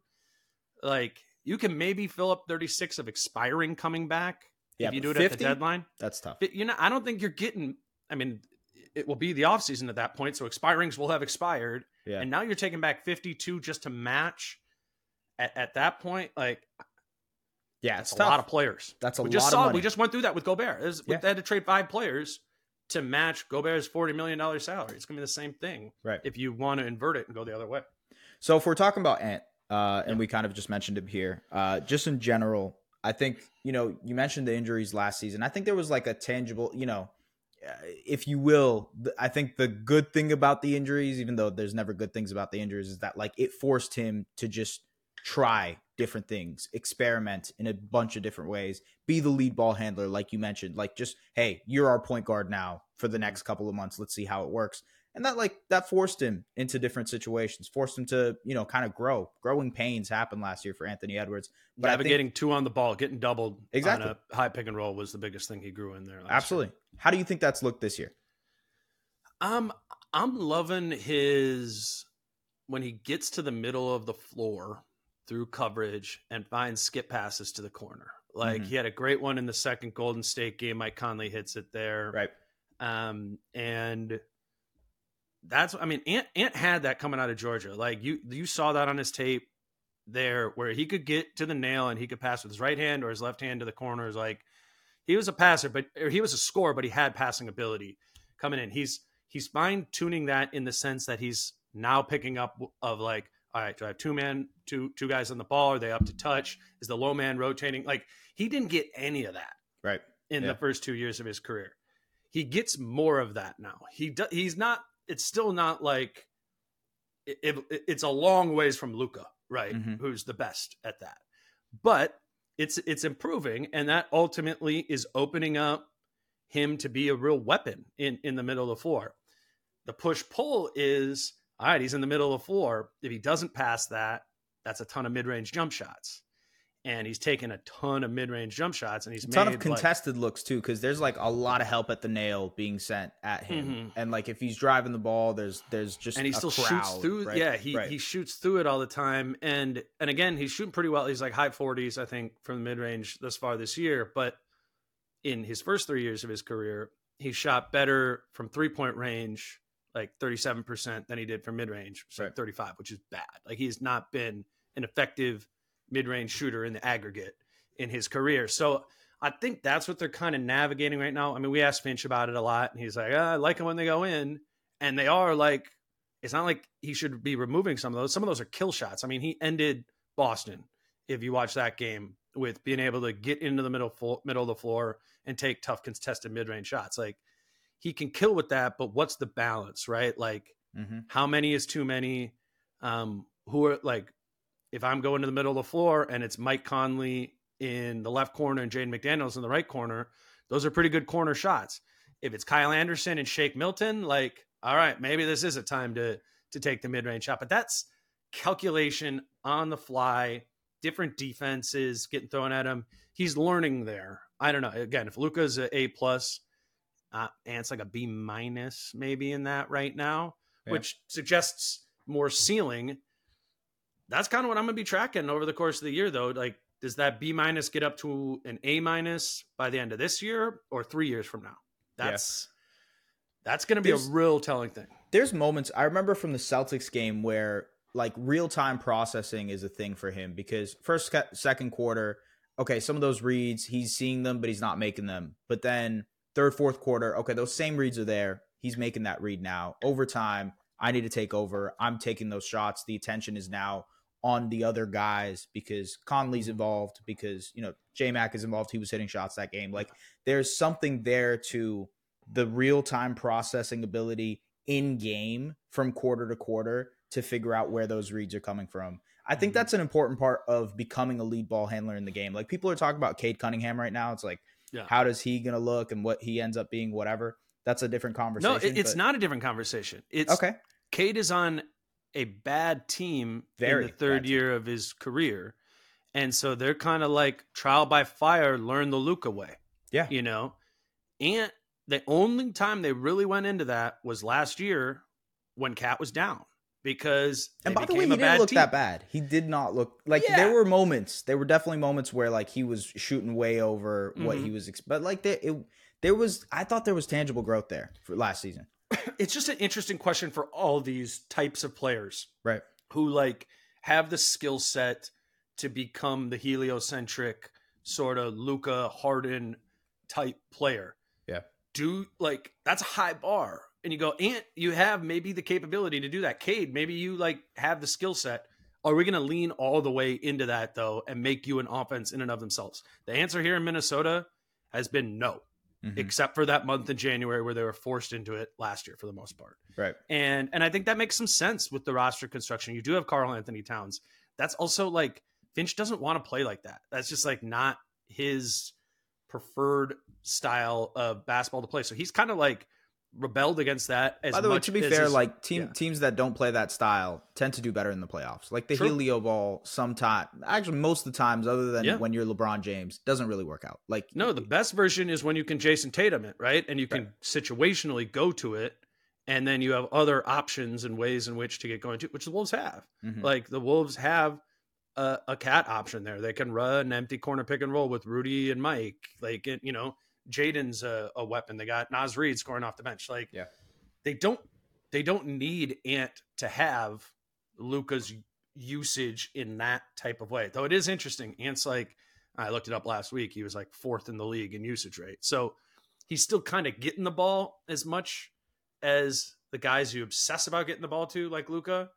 [SPEAKER 3] like you can maybe fill up 36 of expiring coming back
[SPEAKER 2] Yeah,
[SPEAKER 3] if you do it at
[SPEAKER 2] 50?
[SPEAKER 3] the deadline
[SPEAKER 2] That's tough.
[SPEAKER 3] but you know i don't think you're getting i mean it will be the offseason at that point so expirings will have expired
[SPEAKER 2] Yeah.
[SPEAKER 3] and now you're taking back 52 just to match at, at that point like
[SPEAKER 2] yeah, it's
[SPEAKER 3] a lot of players
[SPEAKER 2] That's a
[SPEAKER 3] we
[SPEAKER 2] lot
[SPEAKER 3] just saw
[SPEAKER 2] money.
[SPEAKER 3] we just went through that with Gobert. Was-
[SPEAKER 2] Yeah.
[SPEAKER 3] They had to trade five players to match Gobert's forty million dollar salary. It's gonna be the same thing
[SPEAKER 2] right.
[SPEAKER 3] if you want to invert it and go the other way.
[SPEAKER 2] So if we're talking about Ant, uh, and
[SPEAKER 3] Yeah.
[SPEAKER 2] we kind of just mentioned him here, uh, just in general, I think you know you mentioned the injuries last season. I think there was like a tangible, you know, uh, if you will, I think the good thing about the injuries, even though there's never good things about the injuries, is that like it forced him to just try different things, experiment in a bunch of different ways, be the lead ball handler, like you mentioned. Like just, hey, you're our point guard now for the next couple of months. Let's see how it works. And that like that forced him into different situations, forced him to, you know, kind of grow. Growing pains happened last year for Anthony Edwards.
[SPEAKER 3] But Navigating think, two on the ball, getting doubled
[SPEAKER 2] exactly.
[SPEAKER 3] on a high pick and roll was the biggest thing he grew in there.
[SPEAKER 2] Absolutely.
[SPEAKER 3] Year.
[SPEAKER 2] How do you think that's looked this year?
[SPEAKER 3] Um, I'm loving his when he gets to the middle of the floor through coverage and finds skip passes to the corner. Like mm-hmm. he had a great one in the second Golden State game. Mike Conley hits it there.
[SPEAKER 2] Right.
[SPEAKER 3] Um, and that's I mean, Ant Ant had that coming out of Georgia. Like you you saw that on his tape there where he could get to the nail and he could pass with his right hand or his left hand to the corners. Like he was a passer, but he was a scorer, but he had passing ability coming in. He's he's fine tuning that in the sense that he's now picking up of like all right, do I have two man, two two guys on the ball? Are they up to touch? Is the low man rotating? Like he didn't get any of that
[SPEAKER 2] right
[SPEAKER 3] in yeah. the first two years of his career. He gets more of that now. He do, he's not. It's still not like it, it, it's a long ways from Luka, right? Mm-hmm. Who's the best at that, but it's it's improving, and that ultimately is opening up him to be a real weapon in in the middle of the floor. The push pull is all right, he's in the middle of the floor. If he doesn't pass that, that's a ton of mid range jump shots. And he's taken a ton of mid range jump shots and he's made a ton
[SPEAKER 2] of contested like, looks too, because there's like a lot of help at the nail being sent at him. Mm-hmm. And like if he's driving the ball, there's there's just
[SPEAKER 3] and he still
[SPEAKER 2] crowd,
[SPEAKER 3] shoots through.
[SPEAKER 2] Right?
[SPEAKER 3] Yeah, he right. he shoots through it all the time. And and again, he's shooting pretty well. He's like high 40s, I think, from the mid range thus far this year. But in his first three years of his career, he shot better from three point range like 37% than he did from mid range, so right. 35, which is bad. Like he's not been an effective mid range shooter in the aggregate in his career. So I think that's what they're kind of navigating right now. I mean, we asked Finch about it a lot, and he's like, oh, I like them when they go in. And they are like, it's not like he should be removing some of those. Some of those are kill shots. I mean, he ended Boston, if you watch that game, with being able to get into the middle, middle of the floor and take tough contested mid range shots. Like, he can kill with that, but what's the balance, right? Like mm-hmm. how many is too many? Um, who are like if I'm going to the middle of the floor and it's Mike Conley in the left corner and Jaden McDaniels in the right corner, those are pretty good corner shots. If it's Kyle Anderson and Shake Milton, like, all right, maybe this is a time to to take the mid range shot. But that's calculation on the fly, different defenses getting thrown at him. He's learning there. I don't know. Again, if Luka's a A plus, uh, it's like a B minus maybe in that right now, yeah. which suggests more ceiling. That's kind of what I'm going to be tracking over the course of the year, though. Like, does that B minus get up to an A minus by the end of this year or three years from now? That's yeah. that's going to be there's, a real telling thing.
[SPEAKER 2] There's moments I remember from the Celtics game where like real time processing is a thing for him because first second quarter, okay, some of those reads he's seeing them but he's not making them, but then Third, fourth quarter, okay, those same reads are there. He's making that read now. Overtime, I need to take over. I'm taking those shots. The attention is now on the other guys because Conley's involved, because, you know, J Mac is involved. He was hitting shots that game. Like there's something there to the real time processing ability in game from quarter to quarter to figure out where those reads are coming from. I think mm-hmm. that's an important part of becoming a lead ball handler in the game. Like people are talking about Cade Cunningham right now. It's like, yeah. How does he going to look and what he ends up being, whatever. That's a different conversation.
[SPEAKER 3] No, it's but... not a different conversation. It's
[SPEAKER 2] okay.
[SPEAKER 3] Cade is on a bad team Very in the third year of his career. And so they're kind of like trial by fire, learn the Luka way.
[SPEAKER 2] Yeah.
[SPEAKER 3] You know? And the only time they really went into that was last year when KAT was down because
[SPEAKER 2] and by the way, he didn't look team. that bad. He did not look like yeah. there were moments. There were definitely moments where like he was shooting way over mm-hmm. what he was. But like there, it, there was. I thought there was tangible growth there for last season. [clears throat]
[SPEAKER 3] It's just an interesting question for all these types of players,
[SPEAKER 2] right?
[SPEAKER 3] Who like have the skill set to become the heliocentric sort of Luka Harden type player.
[SPEAKER 2] Yeah.
[SPEAKER 3] Do like that's a high bar and you go, Ant, you have maybe the capability to do that. Cade, maybe you like have the skill set. Are we going to lean all the way into that though and make you an offense in and of themselves? The answer here in Minnesota has been no. mm-hmm. except for that month in January where they were forced into it last year for the most part.
[SPEAKER 2] Right.
[SPEAKER 3] And and I think that makes some sense with the roster construction. You do have Karl-Anthony Towns. That's also like Finch doesn't want to play like that. That's just like not his preferred style of basketball to play. So he's kind of like rebelled against that. As By
[SPEAKER 2] the way, to be fair, like team yeah. teams that don't play that style tend to do better in the playoffs. Like the True. Helio ball, sometime actually most of the times, other than yeah. when you're LeBron James, doesn't really work out. Like
[SPEAKER 3] no, the best version is when you can Jayson Tatum it right, and you can situationally go to it, and then you have other options and ways in which to get going to, which the Wolves have. Mm-hmm. Like the Wolves have. A, a KAT option there. They can run an empty corner pick and roll with Rudy and Mike. Like, you know, Jaden's a, a, weapon. They got Naz Reid scoring off the bench. Like,
[SPEAKER 2] yeah,
[SPEAKER 3] they don't they don't need Ant to have Luka's usage in that type of way. Though it is interesting. Ant's like I looked it up last week. He was like fourth in the league in usage rate. So he's still kind of getting the ball as much as the guys who obsess about getting the ball to, like Luka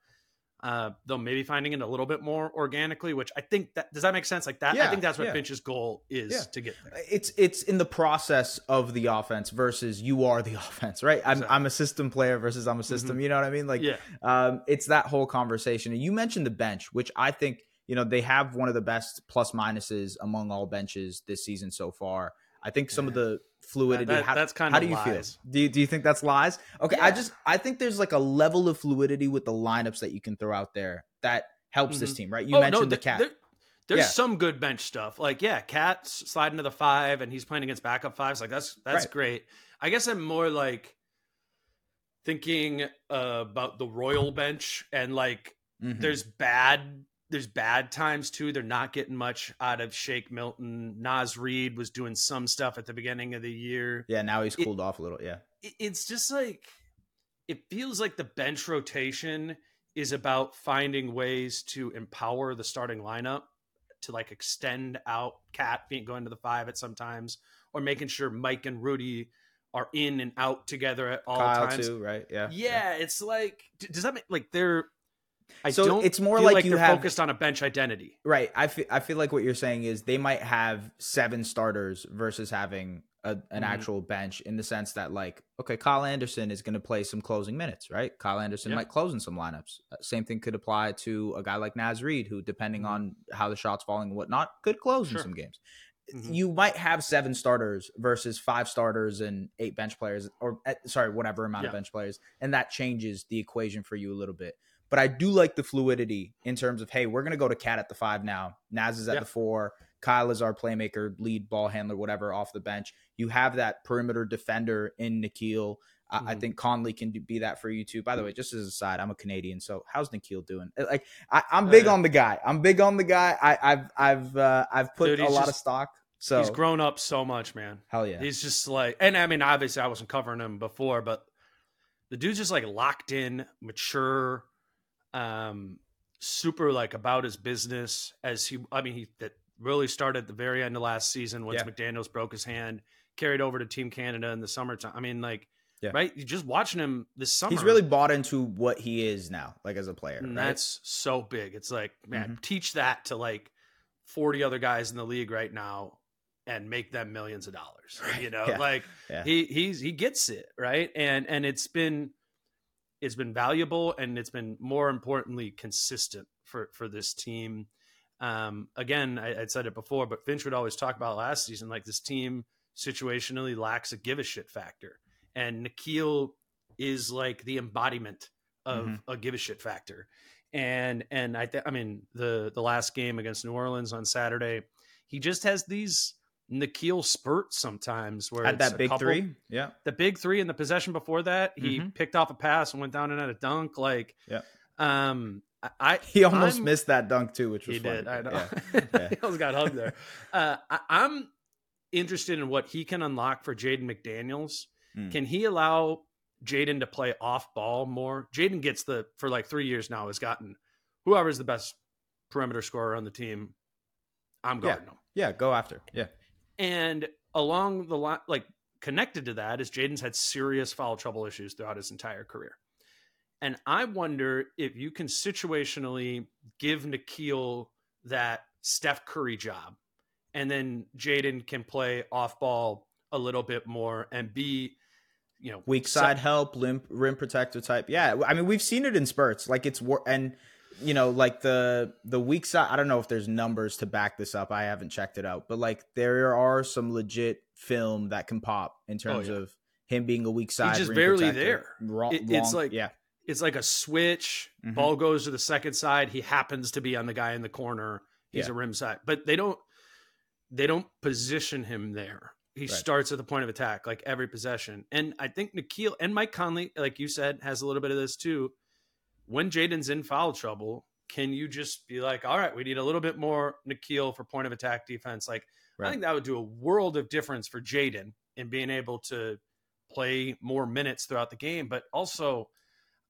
[SPEAKER 3] uh, though maybe finding it a little bit more organically, which I think that does that make sense? Like that, yeah, I think that's what yeah. Finch's goal is yeah. to get there.
[SPEAKER 2] It's it's in the process of the offense versus you are the [laughs] offense, right? I'm exactly. I'm a system player versus I'm a system. Mm-hmm. You know what I mean? Like,
[SPEAKER 3] yeah.
[SPEAKER 2] um, it's that whole conversation. And you mentioned the bench, which I think you know they have one of the best plus minuses among all benches this season so far. I think some of the fluidity.
[SPEAKER 3] That, how,
[SPEAKER 2] that's
[SPEAKER 3] kind
[SPEAKER 2] how
[SPEAKER 3] of
[SPEAKER 2] do you
[SPEAKER 3] lies.
[SPEAKER 2] feel? Do you, do you think that's lies? Okay, yeah. I just I think there's like a level of fluidity with the lineups that you can throw out there that helps mm-hmm. this team, right? You
[SPEAKER 3] oh,
[SPEAKER 2] mentioned
[SPEAKER 3] no,
[SPEAKER 2] the KAT.
[SPEAKER 3] There, there's yeah. some good bench stuff. Like yeah, KAT's sliding to the five and he's playing against backup fives. Like that's that's right. great. I guess I'm more like thinking uh, about the Royal bench and like mm-hmm. there's bad there's bad times too. They're not getting much out of Shake Milton. Naz Reid was doing some stuff at the beginning of the year.
[SPEAKER 2] Yeah, now he's cooled it, off a little. Yeah.
[SPEAKER 3] It's just like it feels like the bench rotation is about finding ways to empower the starting lineup to like extend out KAT being going to the five at sometimes, or making sure Mike and Rudy are in and out together at all
[SPEAKER 2] Kyle
[SPEAKER 3] times.
[SPEAKER 2] Too, right? Yeah.
[SPEAKER 3] Yeah, it's like does that make like they're I
[SPEAKER 2] so
[SPEAKER 3] don't
[SPEAKER 2] it's more like, like,
[SPEAKER 3] you have, focused on a bench identity.
[SPEAKER 2] Right. I feel, I feel like what you're saying is they might have seven starters versus having a, an mm-hmm. actual bench in the sense that like, okay, Kyle Anderson is going to play some closing minutes, right? Kyle Anderson yeah. might close in some lineups. Uh, same thing could apply to a guy like Naz Reid, who depending mm-hmm. on how the shots falling and whatnot could close sure. in some games. Mm-hmm. You might have seven starters versus five starters and eight bench players, or eh, sorry, whatever amount yeah. of bench players, and that changes the equation for you a little bit. But I do like the fluidity in terms of, hey, we're going to go to KAT at the five now. Naz is at yeah. the four. Kyle is our playmaker, lead ball handler, whatever, off the bench. You have that perimeter defender in Nickeil. Mm-hmm. I think Conley can do, be that for you too. By the way, just as a side, I'm a Canadian, so how's Nickeil doing? Uh, like, I, am big uh, on the guy. I'm big on the guy. I, have I've uh, I've put dude, a lot just, of stock. So
[SPEAKER 3] he's grown up so much, man.
[SPEAKER 2] Hell yeah.
[SPEAKER 3] He's just like, and I mean, obviously, I wasn't covering him before, but the dude's just like locked in, mature um, super like about his business as he. I mean, he that really started at the very end of last season once yeah. McDaniels broke his hand, carried over to Team Canada in the summertime. I mean, like. Yeah. Right, You're just watching him this summer.
[SPEAKER 2] He's really bought into what he is now, like as a player. Right?
[SPEAKER 3] that's so big. It's like, man, mm-hmm. teach that to like forty other guys in the league right now, and make them millions of dollars. [laughs] You know,
[SPEAKER 2] yeah.
[SPEAKER 3] like yeah. he he's he gets it right, and and it's been it's been valuable and it's been more importantly consistent for for this team. Um, again, I, would said it before, but Finch would always talk about last season like this team situationally lacks a give a shit factor, and Nickeil is like the embodiment of mm-hmm. a give a shit factor. And and I th- I mean the the last game against New Orleans on Saturday, he just has these Nickeil spurt sometimes where
[SPEAKER 2] at that big couple, three, yeah,
[SPEAKER 3] the big three in the possession before that, he mm-hmm. picked off a pass and went down and had a dunk. Like,
[SPEAKER 2] yeah,
[SPEAKER 3] um, I [laughs]
[SPEAKER 2] he almost I'm, missed that dunk too, which was
[SPEAKER 3] he
[SPEAKER 2] funny.
[SPEAKER 3] did. I know. Yeah. [laughs] yeah. he almost got hugged there. [laughs] Uh, I, am interested in what he can unlock for Jaden McDaniels. Mm. Can he allow Jaden to play off ball more? Jaden gets the for like three years now has gotten whoever's the best perimeter scorer on the team. I'm guarding
[SPEAKER 2] yeah.
[SPEAKER 3] him.
[SPEAKER 2] Yeah, go after. Yeah.
[SPEAKER 3] And along the line, like connected to that, is Jaden's had serious foul trouble issues throughout his entire career. And I wonder if you can situationally give Nickeil that Steph Curry job, and then Jaden can play off ball a little bit more and be, you know,
[SPEAKER 2] weak
[SPEAKER 3] so-
[SPEAKER 2] side help, limb, rim protector type. Yeah, I mean we've seen it in spurts. Like it's wor- and you know like the the weak side. I don't know if there's numbers to back this up. I haven't checked it out, but like there are some legit film that can pop in terms
[SPEAKER 3] yeah.
[SPEAKER 2] of him being a weak side.
[SPEAKER 3] just barely
[SPEAKER 2] protector,
[SPEAKER 3] there.
[SPEAKER 2] ro-
[SPEAKER 3] It- it's
[SPEAKER 2] long-
[SPEAKER 3] like-
[SPEAKER 2] yeah,
[SPEAKER 3] it's like a switch.
[SPEAKER 2] Mhm.
[SPEAKER 3] Ball goes to the second side. He happens to be on the guy in the corner. He's
[SPEAKER 2] Yeah.
[SPEAKER 3] a rim side, but they don't they don't position him there. He
[SPEAKER 2] Right.
[SPEAKER 3] starts at the point of attack like every possession. And I think Nickeil and Mike Conley, like you said, has a little bit of this too. When Jaden's in foul trouble, can you just be like, all right, we need a little bit more Nickeil for point of attack defense? Like, I think that would do a world of difference for Jaden in being able to play more minutes throughout the game. But also,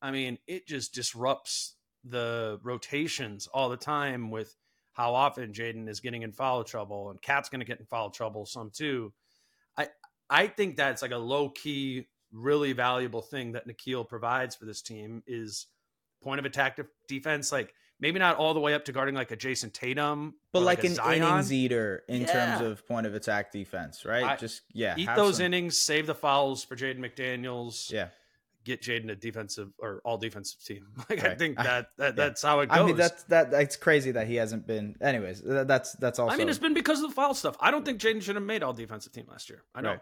[SPEAKER 3] I mean, it just disrupts the rotations all the time with how often Jaden is getting in foul trouble and KAT's going to get in foul trouble some too. I I think that's like a low key, really valuable thing that Nickeil provides for this team is point of attack def- defense. Like maybe not all the way up to guarding like a Jayson Tatum,
[SPEAKER 2] but
[SPEAKER 3] or
[SPEAKER 2] like, an
[SPEAKER 3] Zion.
[SPEAKER 2] innings eater in terms of point of attack defense, right?
[SPEAKER 3] I-
[SPEAKER 2] Just yeah,
[SPEAKER 3] Eat those
[SPEAKER 2] some-
[SPEAKER 3] innings, save the fouls for Jaden McDaniels.
[SPEAKER 2] Yeah,
[SPEAKER 3] get Jaden a defensive or all defensive team. [laughs] Like I think
[SPEAKER 2] I-
[SPEAKER 3] that, that
[SPEAKER 2] yeah.
[SPEAKER 3] that's how it goes.
[SPEAKER 2] I mean that's that that's crazy that he hasn't been. Anyways, th- that's that's also.
[SPEAKER 3] I mean, it's been because of the foul stuff. I don't think Jaden should have made all defensive team last year. I know.
[SPEAKER 2] Right.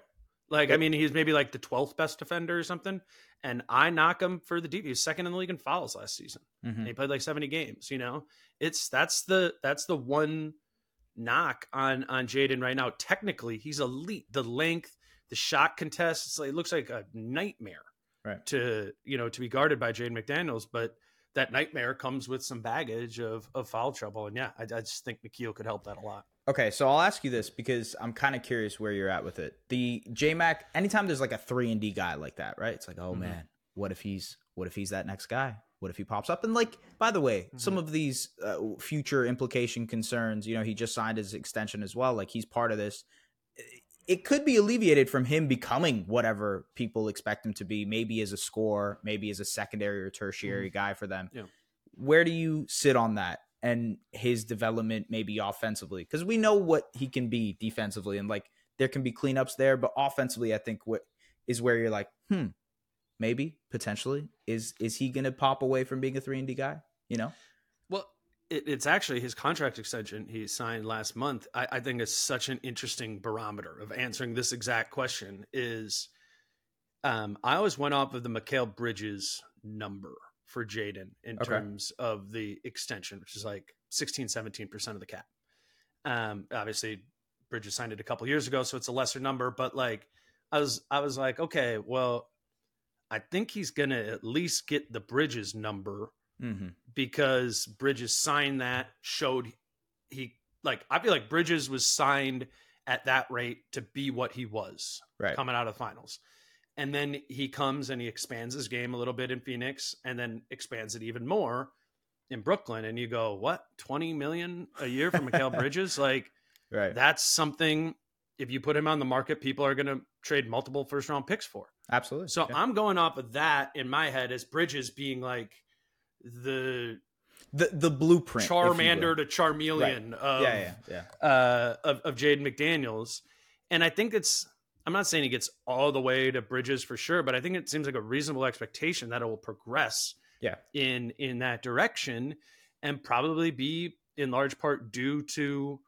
[SPEAKER 3] Like, I mean, he's maybe like the 12th best defender or something. And I knock him for the deep. He was second in the league in fouls last season.
[SPEAKER 2] Mhm.
[SPEAKER 3] And he played like 70 games, you know? It's that's the that's the one knock on on Jaden right now. Technically, he's elite. The length, the shot contest, like, it looks like a nightmare
[SPEAKER 2] Right.
[SPEAKER 3] to you know to be guarded by Jaden McDaniels, but that nightmare comes with some baggage of of foul trouble. And yeah, I, I just think Nickeil could help that a lot.
[SPEAKER 2] Okay, so I'll ask you this because I'm kind of curious where you're at with it. The JMac, anytime there's like a three and D guy like that, right? It's like, oh
[SPEAKER 3] Mhm.
[SPEAKER 2] man, what if he's what if he's that next guy? What if he pops up? And like, by the way, some of these uh, future implication concerns, you know, he just signed his extension as well. Like he's part of this. It could be alleviated from him becoming whatever people expect him to be, maybe as a scorer, maybe as a secondary or tertiary guy for them.
[SPEAKER 3] Yeah.
[SPEAKER 2] Where do you sit on that? And his development maybe offensively because we know what he can be defensively and like there can be cleanups there but offensively i think what is where you're like hmm maybe potentially is is he gonna pop away from being a 3 and d guy you know
[SPEAKER 3] Well, it, it's actually his contract extension he signed last month. I, I think is such an interesting barometer of answering this exact question. Is um, I always went off of the Mikal Bridges number for Jaden in
[SPEAKER 2] Okay.
[SPEAKER 3] terms of the extension, which is like 16, 17% of the cap. Um, obviously, Bridges signed it a couple years ago, so it's a lesser number, but like I was I was like, okay, well, I think he's gonna at least get the Bridges number
[SPEAKER 2] mm-hmm.
[SPEAKER 3] because Bridges signed that, showed he like I feel like Bridges was signed at that rate to be what he was
[SPEAKER 2] right
[SPEAKER 3] coming out of the finals. And then he comes and he expands his game a little bit in Phoenix and then expands it even more in Brooklyn. And you go, what, 20 million a year for Mikal [laughs] Bridges? Like,
[SPEAKER 2] right
[SPEAKER 3] that's something, if you put him on the market, people are going to trade multiple first round picks for.
[SPEAKER 2] absolutely
[SPEAKER 3] So
[SPEAKER 2] Yeah.
[SPEAKER 3] I'm going off of that in my head as Bridges being like the
[SPEAKER 2] the the blueprint
[SPEAKER 3] Charmander to Charmeleon of,
[SPEAKER 2] yeah yeah yeah
[SPEAKER 3] uh, of, of Jaden McDaniels. And I think it's, I'm not saying he gets all the way to Bridges for sure, but I think it seems like a reasonable expectation that it will progress
[SPEAKER 2] Yeah.
[SPEAKER 3] in in that direction and probably be in large part due to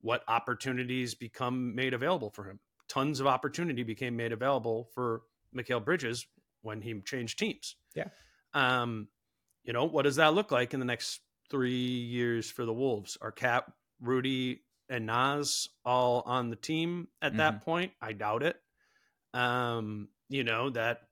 [SPEAKER 3] what opportunities become made available for him. Tons of opportunity became made available for Mikal Bridges when he changed teams.
[SPEAKER 2] Yeah.
[SPEAKER 3] Um, you know, what does that look like in the next three years for the Wolves? Are KAT, Rudy, and Naz all on the team at that point? I doubt it. Um, you know, that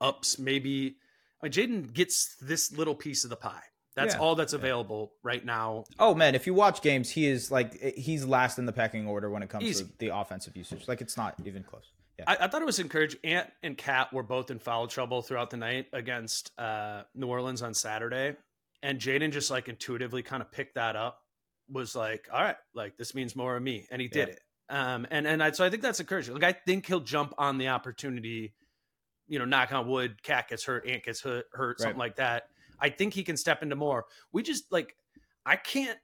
[SPEAKER 3] ups maybe I mean, Jaden gets this little piece of the pie. That's
[SPEAKER 2] Yeah.
[SPEAKER 3] all that's
[SPEAKER 2] Yeah.
[SPEAKER 3] available right now.
[SPEAKER 2] oh man if you watch games he is like he's last in the pecking order when it comes to the offensive usage like it's not even close yeah
[SPEAKER 3] I, I thought it was encouraged. Ant and KAT were both in foul trouble throughout the night against uh, New Orleans on Saturday, and Jaden just like intuitively kind of picked that up. Was like, all right, like this means more of me, and he did
[SPEAKER 2] Yeah.
[SPEAKER 3] it. Um, and and I, so I think that's encouraging. Like I think he'll jump on the opportunity. You know, knock on wood, KAT gets hurt, Ant gets hurt, hurt something like that. I think he can step into more. We just like, I can't,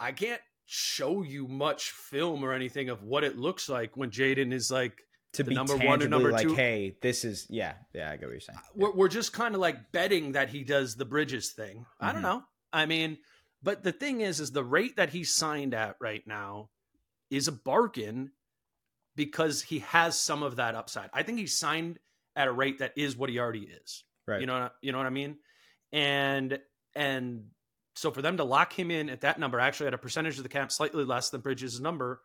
[SPEAKER 3] I can't show you much film or anything of what it looks like when Jaden is like
[SPEAKER 2] to
[SPEAKER 3] the
[SPEAKER 2] be
[SPEAKER 3] number one and number
[SPEAKER 2] like,
[SPEAKER 3] two.
[SPEAKER 2] hey, this is yeah, yeah, I get what you're saying.
[SPEAKER 3] we're, we're just kind of like betting that he does the bridges thing. I don't
[SPEAKER 2] Mhm.
[SPEAKER 3] know. I mean, but the thing is, is the rate that he's signed at right now is a bargain because he has some of that upside. I think he's signed at a rate that is what he already is.
[SPEAKER 2] Right.
[SPEAKER 3] You know, what- you know what I mean? And and so for them to lock him in at that number, actually at a percentage of the cap slightly less than Bridges' number,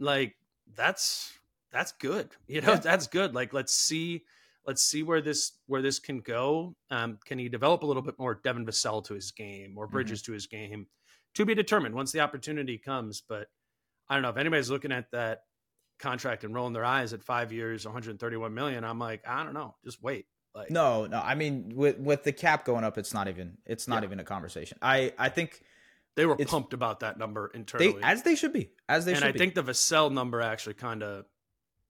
[SPEAKER 3] like that's that's good. You know,
[SPEAKER 2] Yeah.
[SPEAKER 3] that's good. Like let's see let's see where this where this can go. Um, can he develop a little bit more Devin Vassell to his game or Bridges to his game? To be determined once the opportunity comes. But I don't know if anybody's looking at that contract and rolling their eyes at five years, 131 million. I'm like, I don't know, just wait. Like,
[SPEAKER 2] No, no. I mean, with with the cap going up, it's not even it's not
[SPEAKER 3] Yeah.
[SPEAKER 2] even a conversation. I I think
[SPEAKER 3] they were pumped about that number internally,
[SPEAKER 2] they as they should be as they
[SPEAKER 3] and
[SPEAKER 2] should
[SPEAKER 3] I
[SPEAKER 2] be.
[SPEAKER 3] think the Vassell number actually kind of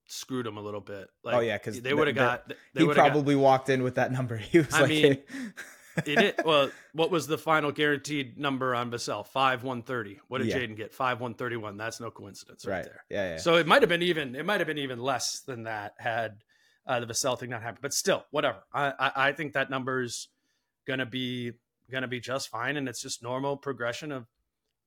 [SPEAKER 3] screwed them a little bit. Like,
[SPEAKER 2] Oh, yeah, because
[SPEAKER 3] they would have got. They
[SPEAKER 2] he
[SPEAKER 3] would've got-
[SPEAKER 2] probably walked in with that number. [laughs] He was
[SPEAKER 3] I
[SPEAKER 2] like,
[SPEAKER 3] mean, [laughs] it is, well, what was the final guaranteed number on Vassell? Five one thirty. What did
[SPEAKER 2] Yeah.
[SPEAKER 3] Jaden get? Five one thirty one. That's no coincidence, right,
[SPEAKER 2] right,
[SPEAKER 3] there.
[SPEAKER 2] yeah, yeah.
[SPEAKER 3] So it might have been even. It might have been even less than that had uh, the Vassell thing not happened. But still, whatever. I I, I think that number's gonna be gonna be just fine, and it's just normal progression of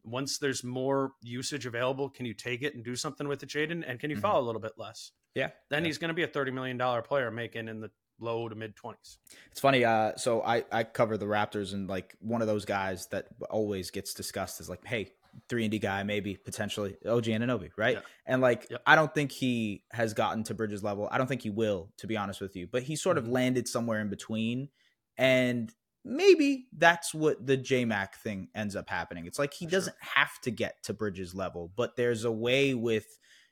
[SPEAKER 3] once there's more usage available, can you take it and do something with it, Jaden? And can you
[SPEAKER 2] Mhm.
[SPEAKER 3] follow a little bit less?
[SPEAKER 2] yeah,
[SPEAKER 3] Then
[SPEAKER 2] yeah.
[SPEAKER 3] he's going to be a thirty million dollar player making in the low to mid twenties.
[SPEAKER 2] It's funny. Uh, so I I cover the Raptors, and like one of those guys that always gets discussed is like, hey, three and D guy, maybe potentially OG Anunoby, right?
[SPEAKER 3] Yeah.
[SPEAKER 2] And like,
[SPEAKER 3] Yep.
[SPEAKER 2] I don't think he has gotten to Bridges level. I don't think he will, to be honest with you. But he sort of
[SPEAKER 3] Mhm.
[SPEAKER 2] landed somewhere in between, and maybe that's what the JMac thing ends up happening. It's like he
[SPEAKER 3] sure.
[SPEAKER 2] doesn't have to get to Bridges level, but there's a way with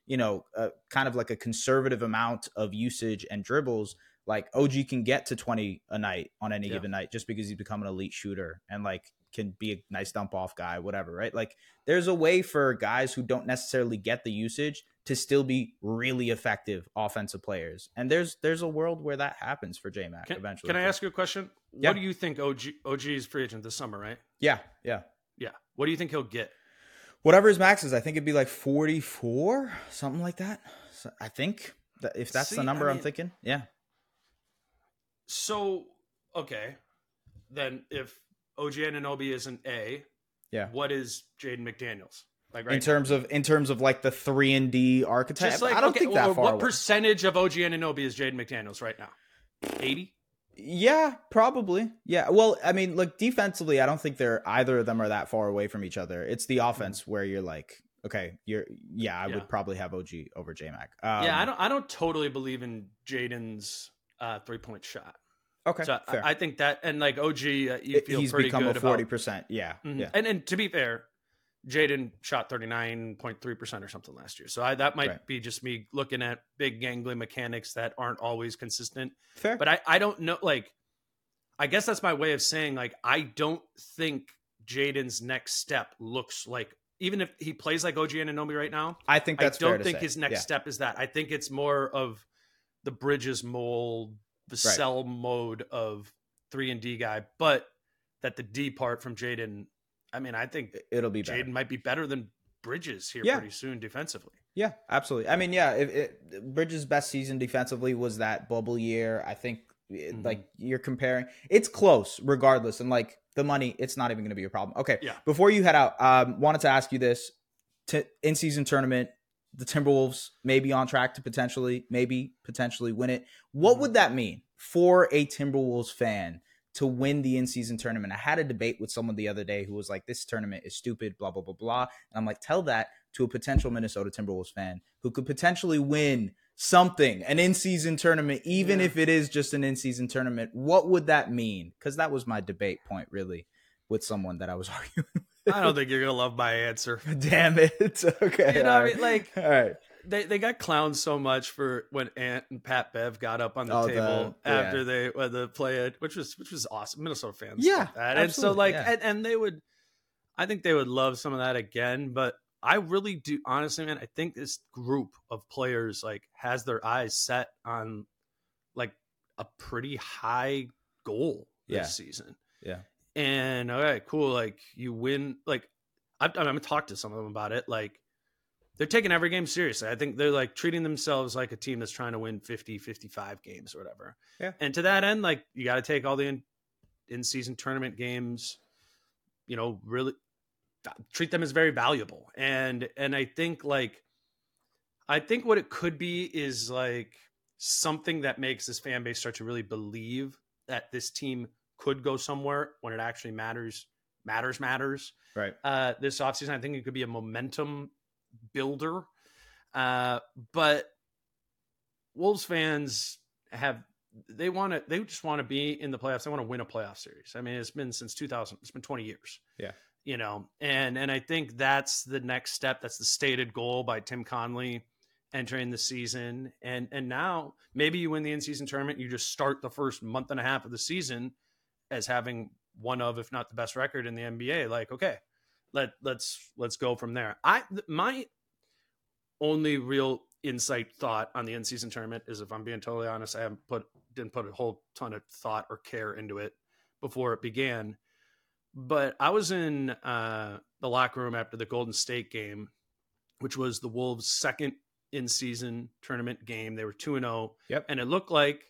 [SPEAKER 2] you know, uh, kind of like a conservative amount of usage and dribbles like OG can get to 20 a night on any
[SPEAKER 3] Yeah.
[SPEAKER 2] given night just because he's become an elite shooter and like can be a nice dump off guy, whatever, right? Like there's a way for guys who don't necessarily get the usage to still be really effective offensive players. And there's there's a world where that happens for J Mac eventually.
[SPEAKER 3] can I ask you a question?
[SPEAKER 2] Yeah.
[SPEAKER 3] What do you think OG OG's free agent this summer, right?
[SPEAKER 2] Yeah, yeah.
[SPEAKER 3] Yeah. What do you think he'll get?
[SPEAKER 2] Whatever his max is, I think it'd be like 44, something like that. So I think that if that's
[SPEAKER 3] See,
[SPEAKER 2] the number
[SPEAKER 3] I
[SPEAKER 2] I'm
[SPEAKER 3] mean-
[SPEAKER 2] thinking. Yeah.
[SPEAKER 3] So okay, then if OG Anunoby is an A,
[SPEAKER 2] Yeah.
[SPEAKER 3] what is Jaden McDaniels like right
[SPEAKER 2] in
[SPEAKER 3] now?
[SPEAKER 2] terms of in terms of like the 3 and D archetype.
[SPEAKER 3] Like
[SPEAKER 2] I don't
[SPEAKER 3] okay,
[SPEAKER 2] think that far
[SPEAKER 3] What
[SPEAKER 2] away.
[SPEAKER 3] percentage of OG Anunoby is Jaden McDaniels right now? Eighty.
[SPEAKER 2] Yeah, probably. Yeah. Well, I mean, look, defensively, I don't think they're either of them are that far away from each other. It's the offense where you're like, okay, you're yeah, I
[SPEAKER 3] Mm-hmm. Yeah.
[SPEAKER 2] would probably have OG over J Mac. Um,
[SPEAKER 3] yeah, I don't. I don't totally believe in Jaden's uh, three point shot.
[SPEAKER 2] Okay,
[SPEAKER 3] So
[SPEAKER 2] fair.
[SPEAKER 3] I, I think that, and like OG, uh, you feel
[SPEAKER 2] He's
[SPEAKER 3] pretty
[SPEAKER 2] become
[SPEAKER 3] good
[SPEAKER 2] a forty percent. Yeah,
[SPEAKER 3] Mhm.
[SPEAKER 2] yeah.
[SPEAKER 3] And and to be fair, Jaden shot thirty nine point three percent or something last year. So I, that might
[SPEAKER 2] Right.
[SPEAKER 3] be just me looking at big gangly mechanics that aren't always consistent.
[SPEAKER 2] Fair.
[SPEAKER 3] But I I don't know. Like, I guess that's my way of saying like I don't think Jaden's next step looks like even if he plays like OG Anunoby right now.
[SPEAKER 2] I think that's
[SPEAKER 3] I don't think
[SPEAKER 2] say.
[SPEAKER 3] his next
[SPEAKER 2] Yeah.
[SPEAKER 3] step is that. I think it's more of the Bridges mold, the
[SPEAKER 2] Right.
[SPEAKER 3] cell mode of three and D guy, but that the D part from Jaden. I mean, I think
[SPEAKER 2] It'll be better.
[SPEAKER 3] Jaden might be better than Bridges here
[SPEAKER 2] Yeah.
[SPEAKER 3] pretty soon defensively.
[SPEAKER 2] Yeah, absolutely. I mean, yeah, if it, Bridges' best season defensively was that bubble year. I think it-
[SPEAKER 3] Mhm.
[SPEAKER 2] like you're comparing, it's close regardless, and like the money, it's not even going to be a problem. Okay,
[SPEAKER 3] Yeah.
[SPEAKER 2] Before you head out, um, wanted to ask you this: to, in season tournament, the Timberwolves may be on track to potentially, maybe potentially win it. What
[SPEAKER 3] Mhm.
[SPEAKER 2] would that mean for a Timberwolves fan? To win the in season tournament. I had a debate with someone the other day who was like, This tournament is stupid, blah, blah, blah, blah. And I'm like, Tell that to a potential Minnesota Timberwolves fan who could potentially win something, an in season tournament, even
[SPEAKER 3] Yeah.
[SPEAKER 2] if it is just an in season tournament. What would that mean? Because that was my debate point, really, with someone that I was [laughs] arguing.
[SPEAKER 3] I don't think you're gonna love my answer. [laughs]
[SPEAKER 2] Damn it. [laughs] Okay.
[SPEAKER 3] You know,
[SPEAKER 2] all
[SPEAKER 3] I mean, like
[SPEAKER 2] all right.
[SPEAKER 3] They they got clowned so much for when Ant and Pat Bev got up on the
[SPEAKER 2] Oh, the-
[SPEAKER 3] table
[SPEAKER 2] yeah.
[SPEAKER 3] after they when the play it, which was which was awesome. Minnesota fans,
[SPEAKER 2] Yeah,
[SPEAKER 3] and so like
[SPEAKER 2] yeah.
[SPEAKER 3] and, and they would, I think they would love some of that again. But I really do, honestly, man. I think this group of players like has their eyes set on like a pretty high goal this
[SPEAKER 2] Yeah.
[SPEAKER 3] season.
[SPEAKER 2] Yeah.
[SPEAKER 3] And all right, cool. Like you win. Like I'm, I'm gonna talk to some of them about it. Like they're taking every game seriously. I think they're like treating themselves like a team that's trying to win 50, 55 games or whatever.
[SPEAKER 2] Yeah.
[SPEAKER 3] And to that end, like you got to take all the in, in season tournament games, you know, really treat them as very valuable. And, and I think like, I think what it could be is like something that makes this fan base start to really believe that this team could go somewhere when it actually matters, matters, matters.
[SPEAKER 2] Right.
[SPEAKER 3] Uh, this offseason, I think it could be a momentum builder. Uh, but Wolves fans have they want to they just want to be in the playoffs. They want to win a playoff series. I mean, it's been since 2000. It's been 20 years.
[SPEAKER 2] Yeah.
[SPEAKER 3] You know, and and I think that's the next step. That's the stated goal by Tim Connelly entering the season. And and now maybe you win the in-season tournament. You just start the first month and a half of the season as having one of, if not the best record in the NBA. Like, okay, let let's let's go from there. I my only real insight thought on the in season tournament is if I'm being totally honest, I haven't put didn't put a whole ton of thought or care into it before it began. But I was in uh, the locker room after the Golden State game, which was the Wolves' second in season tournament game. They were two and zero.
[SPEAKER 2] Oh. Yep.
[SPEAKER 3] And it looked like,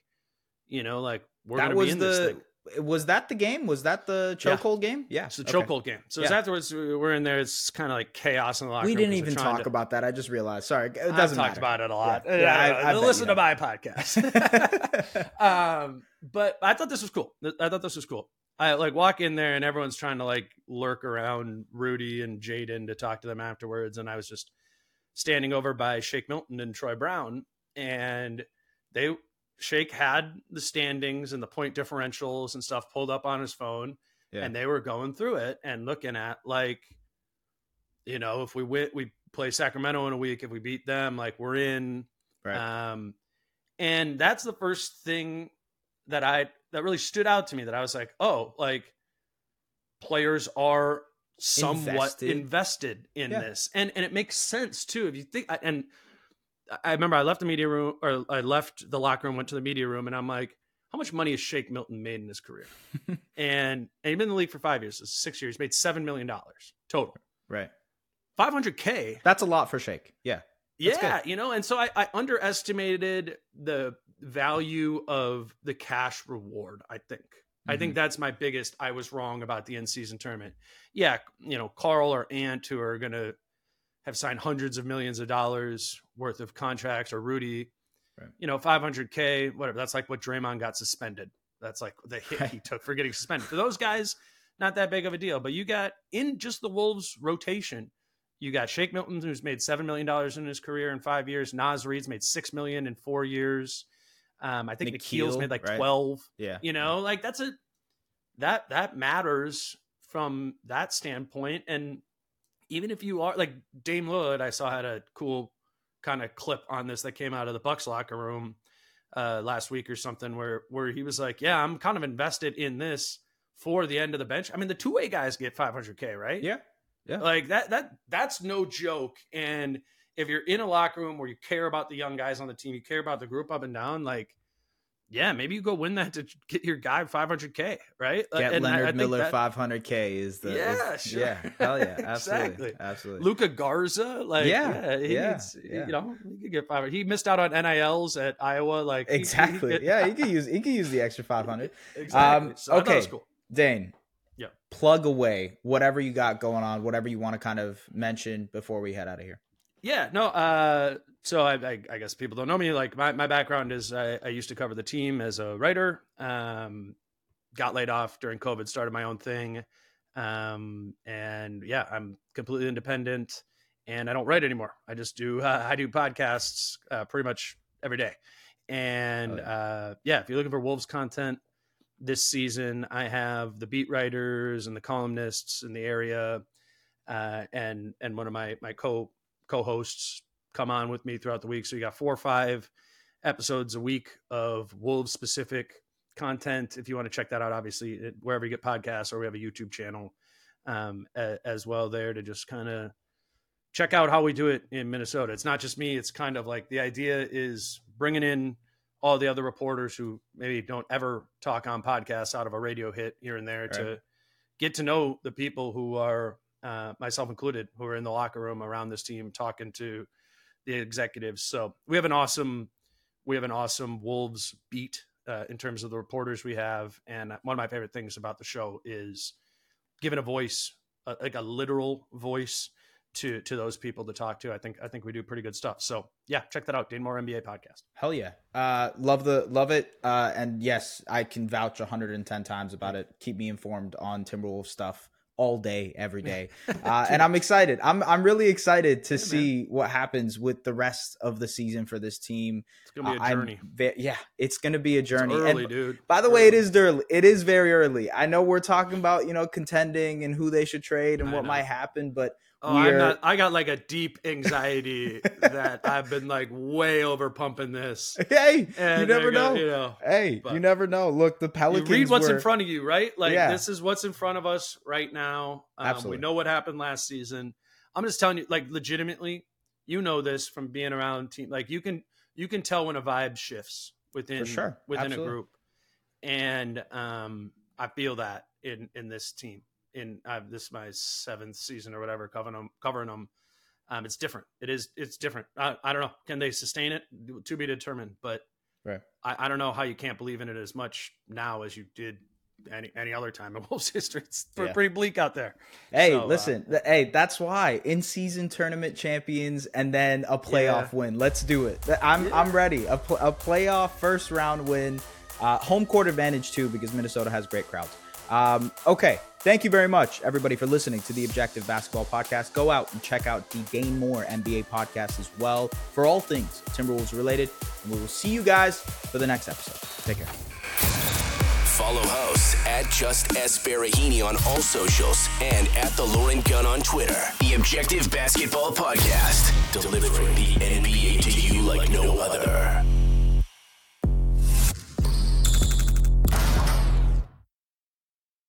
[SPEAKER 3] you know, like we're
[SPEAKER 2] that
[SPEAKER 3] going to be in
[SPEAKER 2] the,
[SPEAKER 3] this thing.
[SPEAKER 2] Was that the game? Was that the
[SPEAKER 3] Yeah.
[SPEAKER 2] chokehold game? Yeah,
[SPEAKER 3] It's the
[SPEAKER 2] okay.
[SPEAKER 3] chokehold game. So
[SPEAKER 2] Yeah.
[SPEAKER 3] afterwards we're in there. It's kind of like chaos in the locker
[SPEAKER 2] We didn't even talk
[SPEAKER 3] to-
[SPEAKER 2] about that. I just realized. Sorry, it doesn't
[SPEAKER 3] I've talked
[SPEAKER 2] matter.
[SPEAKER 3] about it a lot.
[SPEAKER 2] Yeah, yeah, I- I bet
[SPEAKER 3] listen
[SPEAKER 2] you
[SPEAKER 3] to my podcast. [laughs] um, but I thought this was cool. I thought this was cool. I like walk in there and everyone's trying to like lurk around Rudy and Jaden to talk to them afterwards, and I was just standing over by Shake Milton and Troy Brown, and they Shake had the standings and the point differentials and stuff pulled up on his phone,
[SPEAKER 2] Yeah.
[SPEAKER 3] and they were going through it and looking at like, you know, if we win, we play Sacramento in a week. If we beat them, like we're in.
[SPEAKER 2] Right.
[SPEAKER 3] Um, and that's the first thing that I that really stood out to me that I was like, oh, like players are somewhat
[SPEAKER 2] Invested.
[SPEAKER 3] invested, in
[SPEAKER 2] Yeah.
[SPEAKER 3] this, and and it makes sense too if you think. And I remember I left the media room, or I left the locker room, went to the media room, and I'm like, how much money has Shake Milton made in his career? [laughs] and, and he's been in the league for five years, so six years, made seven million dollars total,
[SPEAKER 2] right.
[SPEAKER 3] five hundred k.
[SPEAKER 2] That's a lot for Shake. Yeah.
[SPEAKER 3] Yeah, you know, and so I, I underestimated the value of the cash reward. I think. I think mm-hmm. that's my biggest. I was wrong about the end season tournament. Yeah, you know, Karl or Ant who are going to have signed hundreds of millions of dollars worth of contracts, or Rudy,
[SPEAKER 2] Right.
[SPEAKER 3] you know, 500k, whatever. That's like what Draymond got suspended. That's like the hit he took for getting suspended. For those guys, not that big of a deal. But you got in just the Wolves rotation, you got Shake Milton, who's made seven million dollars in his career in five years. Naz Reid's made six million in four years. Um, I think Nickeil's
[SPEAKER 2] Nikhil,
[SPEAKER 3] made like
[SPEAKER 2] right?
[SPEAKER 3] twelve.
[SPEAKER 2] Yeah.
[SPEAKER 3] You know, like that's a that that matters from that standpoint. And even if you are like Dame Lillard, I saw had a cool kind of clip on this that came out of the Bucks locker room uh, last week or something, where where he was like, "Yeah, I'm kind of invested in this for the end of the bench." I mean, the two way guys get 500k, right?
[SPEAKER 2] Yeah. Yeah.
[SPEAKER 3] like that that that's no joke. And if you're in a locker room where you care about the young guys on the team, you care about the group up and down, like. Yeah, maybe you go win that to get your guy 500k, right?
[SPEAKER 2] Get
[SPEAKER 3] And I- I
[SPEAKER 2] Leonard Miller
[SPEAKER 3] that-
[SPEAKER 2] 500k is the
[SPEAKER 3] Yeah,
[SPEAKER 2] is-
[SPEAKER 3] sure.
[SPEAKER 2] yeah hell yeah [laughs] absolutely
[SPEAKER 3] Exactly.
[SPEAKER 2] absolutely
[SPEAKER 3] Luka Garza, like
[SPEAKER 2] Yeah,
[SPEAKER 3] yeah, he
[SPEAKER 2] yeah,
[SPEAKER 3] needs,
[SPEAKER 2] yeah.
[SPEAKER 3] you know, he could get five. He missed out on NILs at Iowa, like he- he
[SPEAKER 2] exactly yeah he [laughs] could use he could use the extra 500 [laughs]
[SPEAKER 3] exactly.
[SPEAKER 2] Um,
[SPEAKER 3] so I thought it was
[SPEAKER 2] okay.
[SPEAKER 3] cool.
[SPEAKER 2] Dane
[SPEAKER 3] Yeah.
[SPEAKER 2] plug away whatever you got going on whatever you want to kind of mention before we head out of here
[SPEAKER 3] Yeah, no. Uh, so I, I, I guess people don't know me. Like my, my background is I, I used to cover the team as a writer. Um, got laid off during COVID, started my own thing, um, and yeah, I'm completely independent, and I don't write anymore. I just do uh, [laughs] I do podcasts uh, pretty much every day, and
[SPEAKER 2] Oh, yeah.
[SPEAKER 3] uh, yeah, if you're looking for Wolves content this season, I have the beat writers and the columnists in the area, uh, and and one of my my co co-hosts come on with me throughout the week. So you got four or five episodes a week of Wolves specific content. If you want to check that out, obviously wherever you get podcasts, or we have a YouTube channel um, a, as well there to just kind of check out how we do it in Minnesota. It's not just me. It's kind of like the idea is bringing in all the other reporters who maybe don't ever talk on podcasts out of a radio hit here and there to get to know the people who are uh, myself included, who are in the locker room around this team talking to the executives. So we have an awesome, we have an awesome Wolves beat uh, in terms of the reporters we have. And one of my favorite things about the show is giving a voice, uh, like a literal voice to to those people to talk to. I think I think we do pretty good stuff. So yeah, check that out, Dane Moore NBA podcast.
[SPEAKER 2] Hell yeah, uh, love the love it, uh, and yes, I can vouch 110 times about it. Keep me informed on Timberwolves stuff all day, every day, [laughs] uh, and I'm excited. I'm I'm really excited to yeah, see man. what happens with the rest of the season for this team.
[SPEAKER 3] It's gonna be a journey.
[SPEAKER 2] Ve- yeah, it's gonna be a journey.
[SPEAKER 3] It's early, and, dude.
[SPEAKER 2] By the early. way, it is early. It is very early. I know we're talking about you know contending and who they should trade and I what know. might happen, but
[SPEAKER 3] Oh, I'm not. I got like a deep anxiety [laughs] that I've been like way over pumping this.
[SPEAKER 2] Hey, and you never know. you know. Hey, you never know. Look, the Pelicans.
[SPEAKER 3] You read what's
[SPEAKER 2] were...
[SPEAKER 3] in front of you, right? Like yeah. this is what's in front of us right now. Um, Absolutely. We know what happened last season. I'm just telling you, like, legitimately, you know this from being around team. Like, you can you can tell when a vibe shifts within
[SPEAKER 2] sure.
[SPEAKER 3] within Absolutely. a group, and um, I feel that in in this team in uh, this is my seventh season or whatever covering them covering them um, it's different it is it's different I, I don't know can they sustain it to be determined but
[SPEAKER 2] right
[SPEAKER 3] I, I don't know how you can't believe in it as much now as you did any any other time in [laughs] Wolves history. It's yeah. pretty bleak out there.
[SPEAKER 2] Hey, so, uh, listen, uh, hey, that's why in season tournament champions and then a playoff yeah. win. Let's do it. I'm yeah. I'm ready. A, pl- a playoff first round win, uh, home court advantage too because Minnesota has great crowds. Um, okay, Thank you very much, everybody, for listening to the Objective Basketball Podcast. Go out and check out the Dane Moore NBA podcast as well for all things Timberwolves related. And we will see you guys for the next episode. Take care.
[SPEAKER 1] Follow hosts at Just S Barahini on all socials and at the Lauren Gunn on Twitter. The Objective Basketball Podcast, delivering the NBA to you like no other.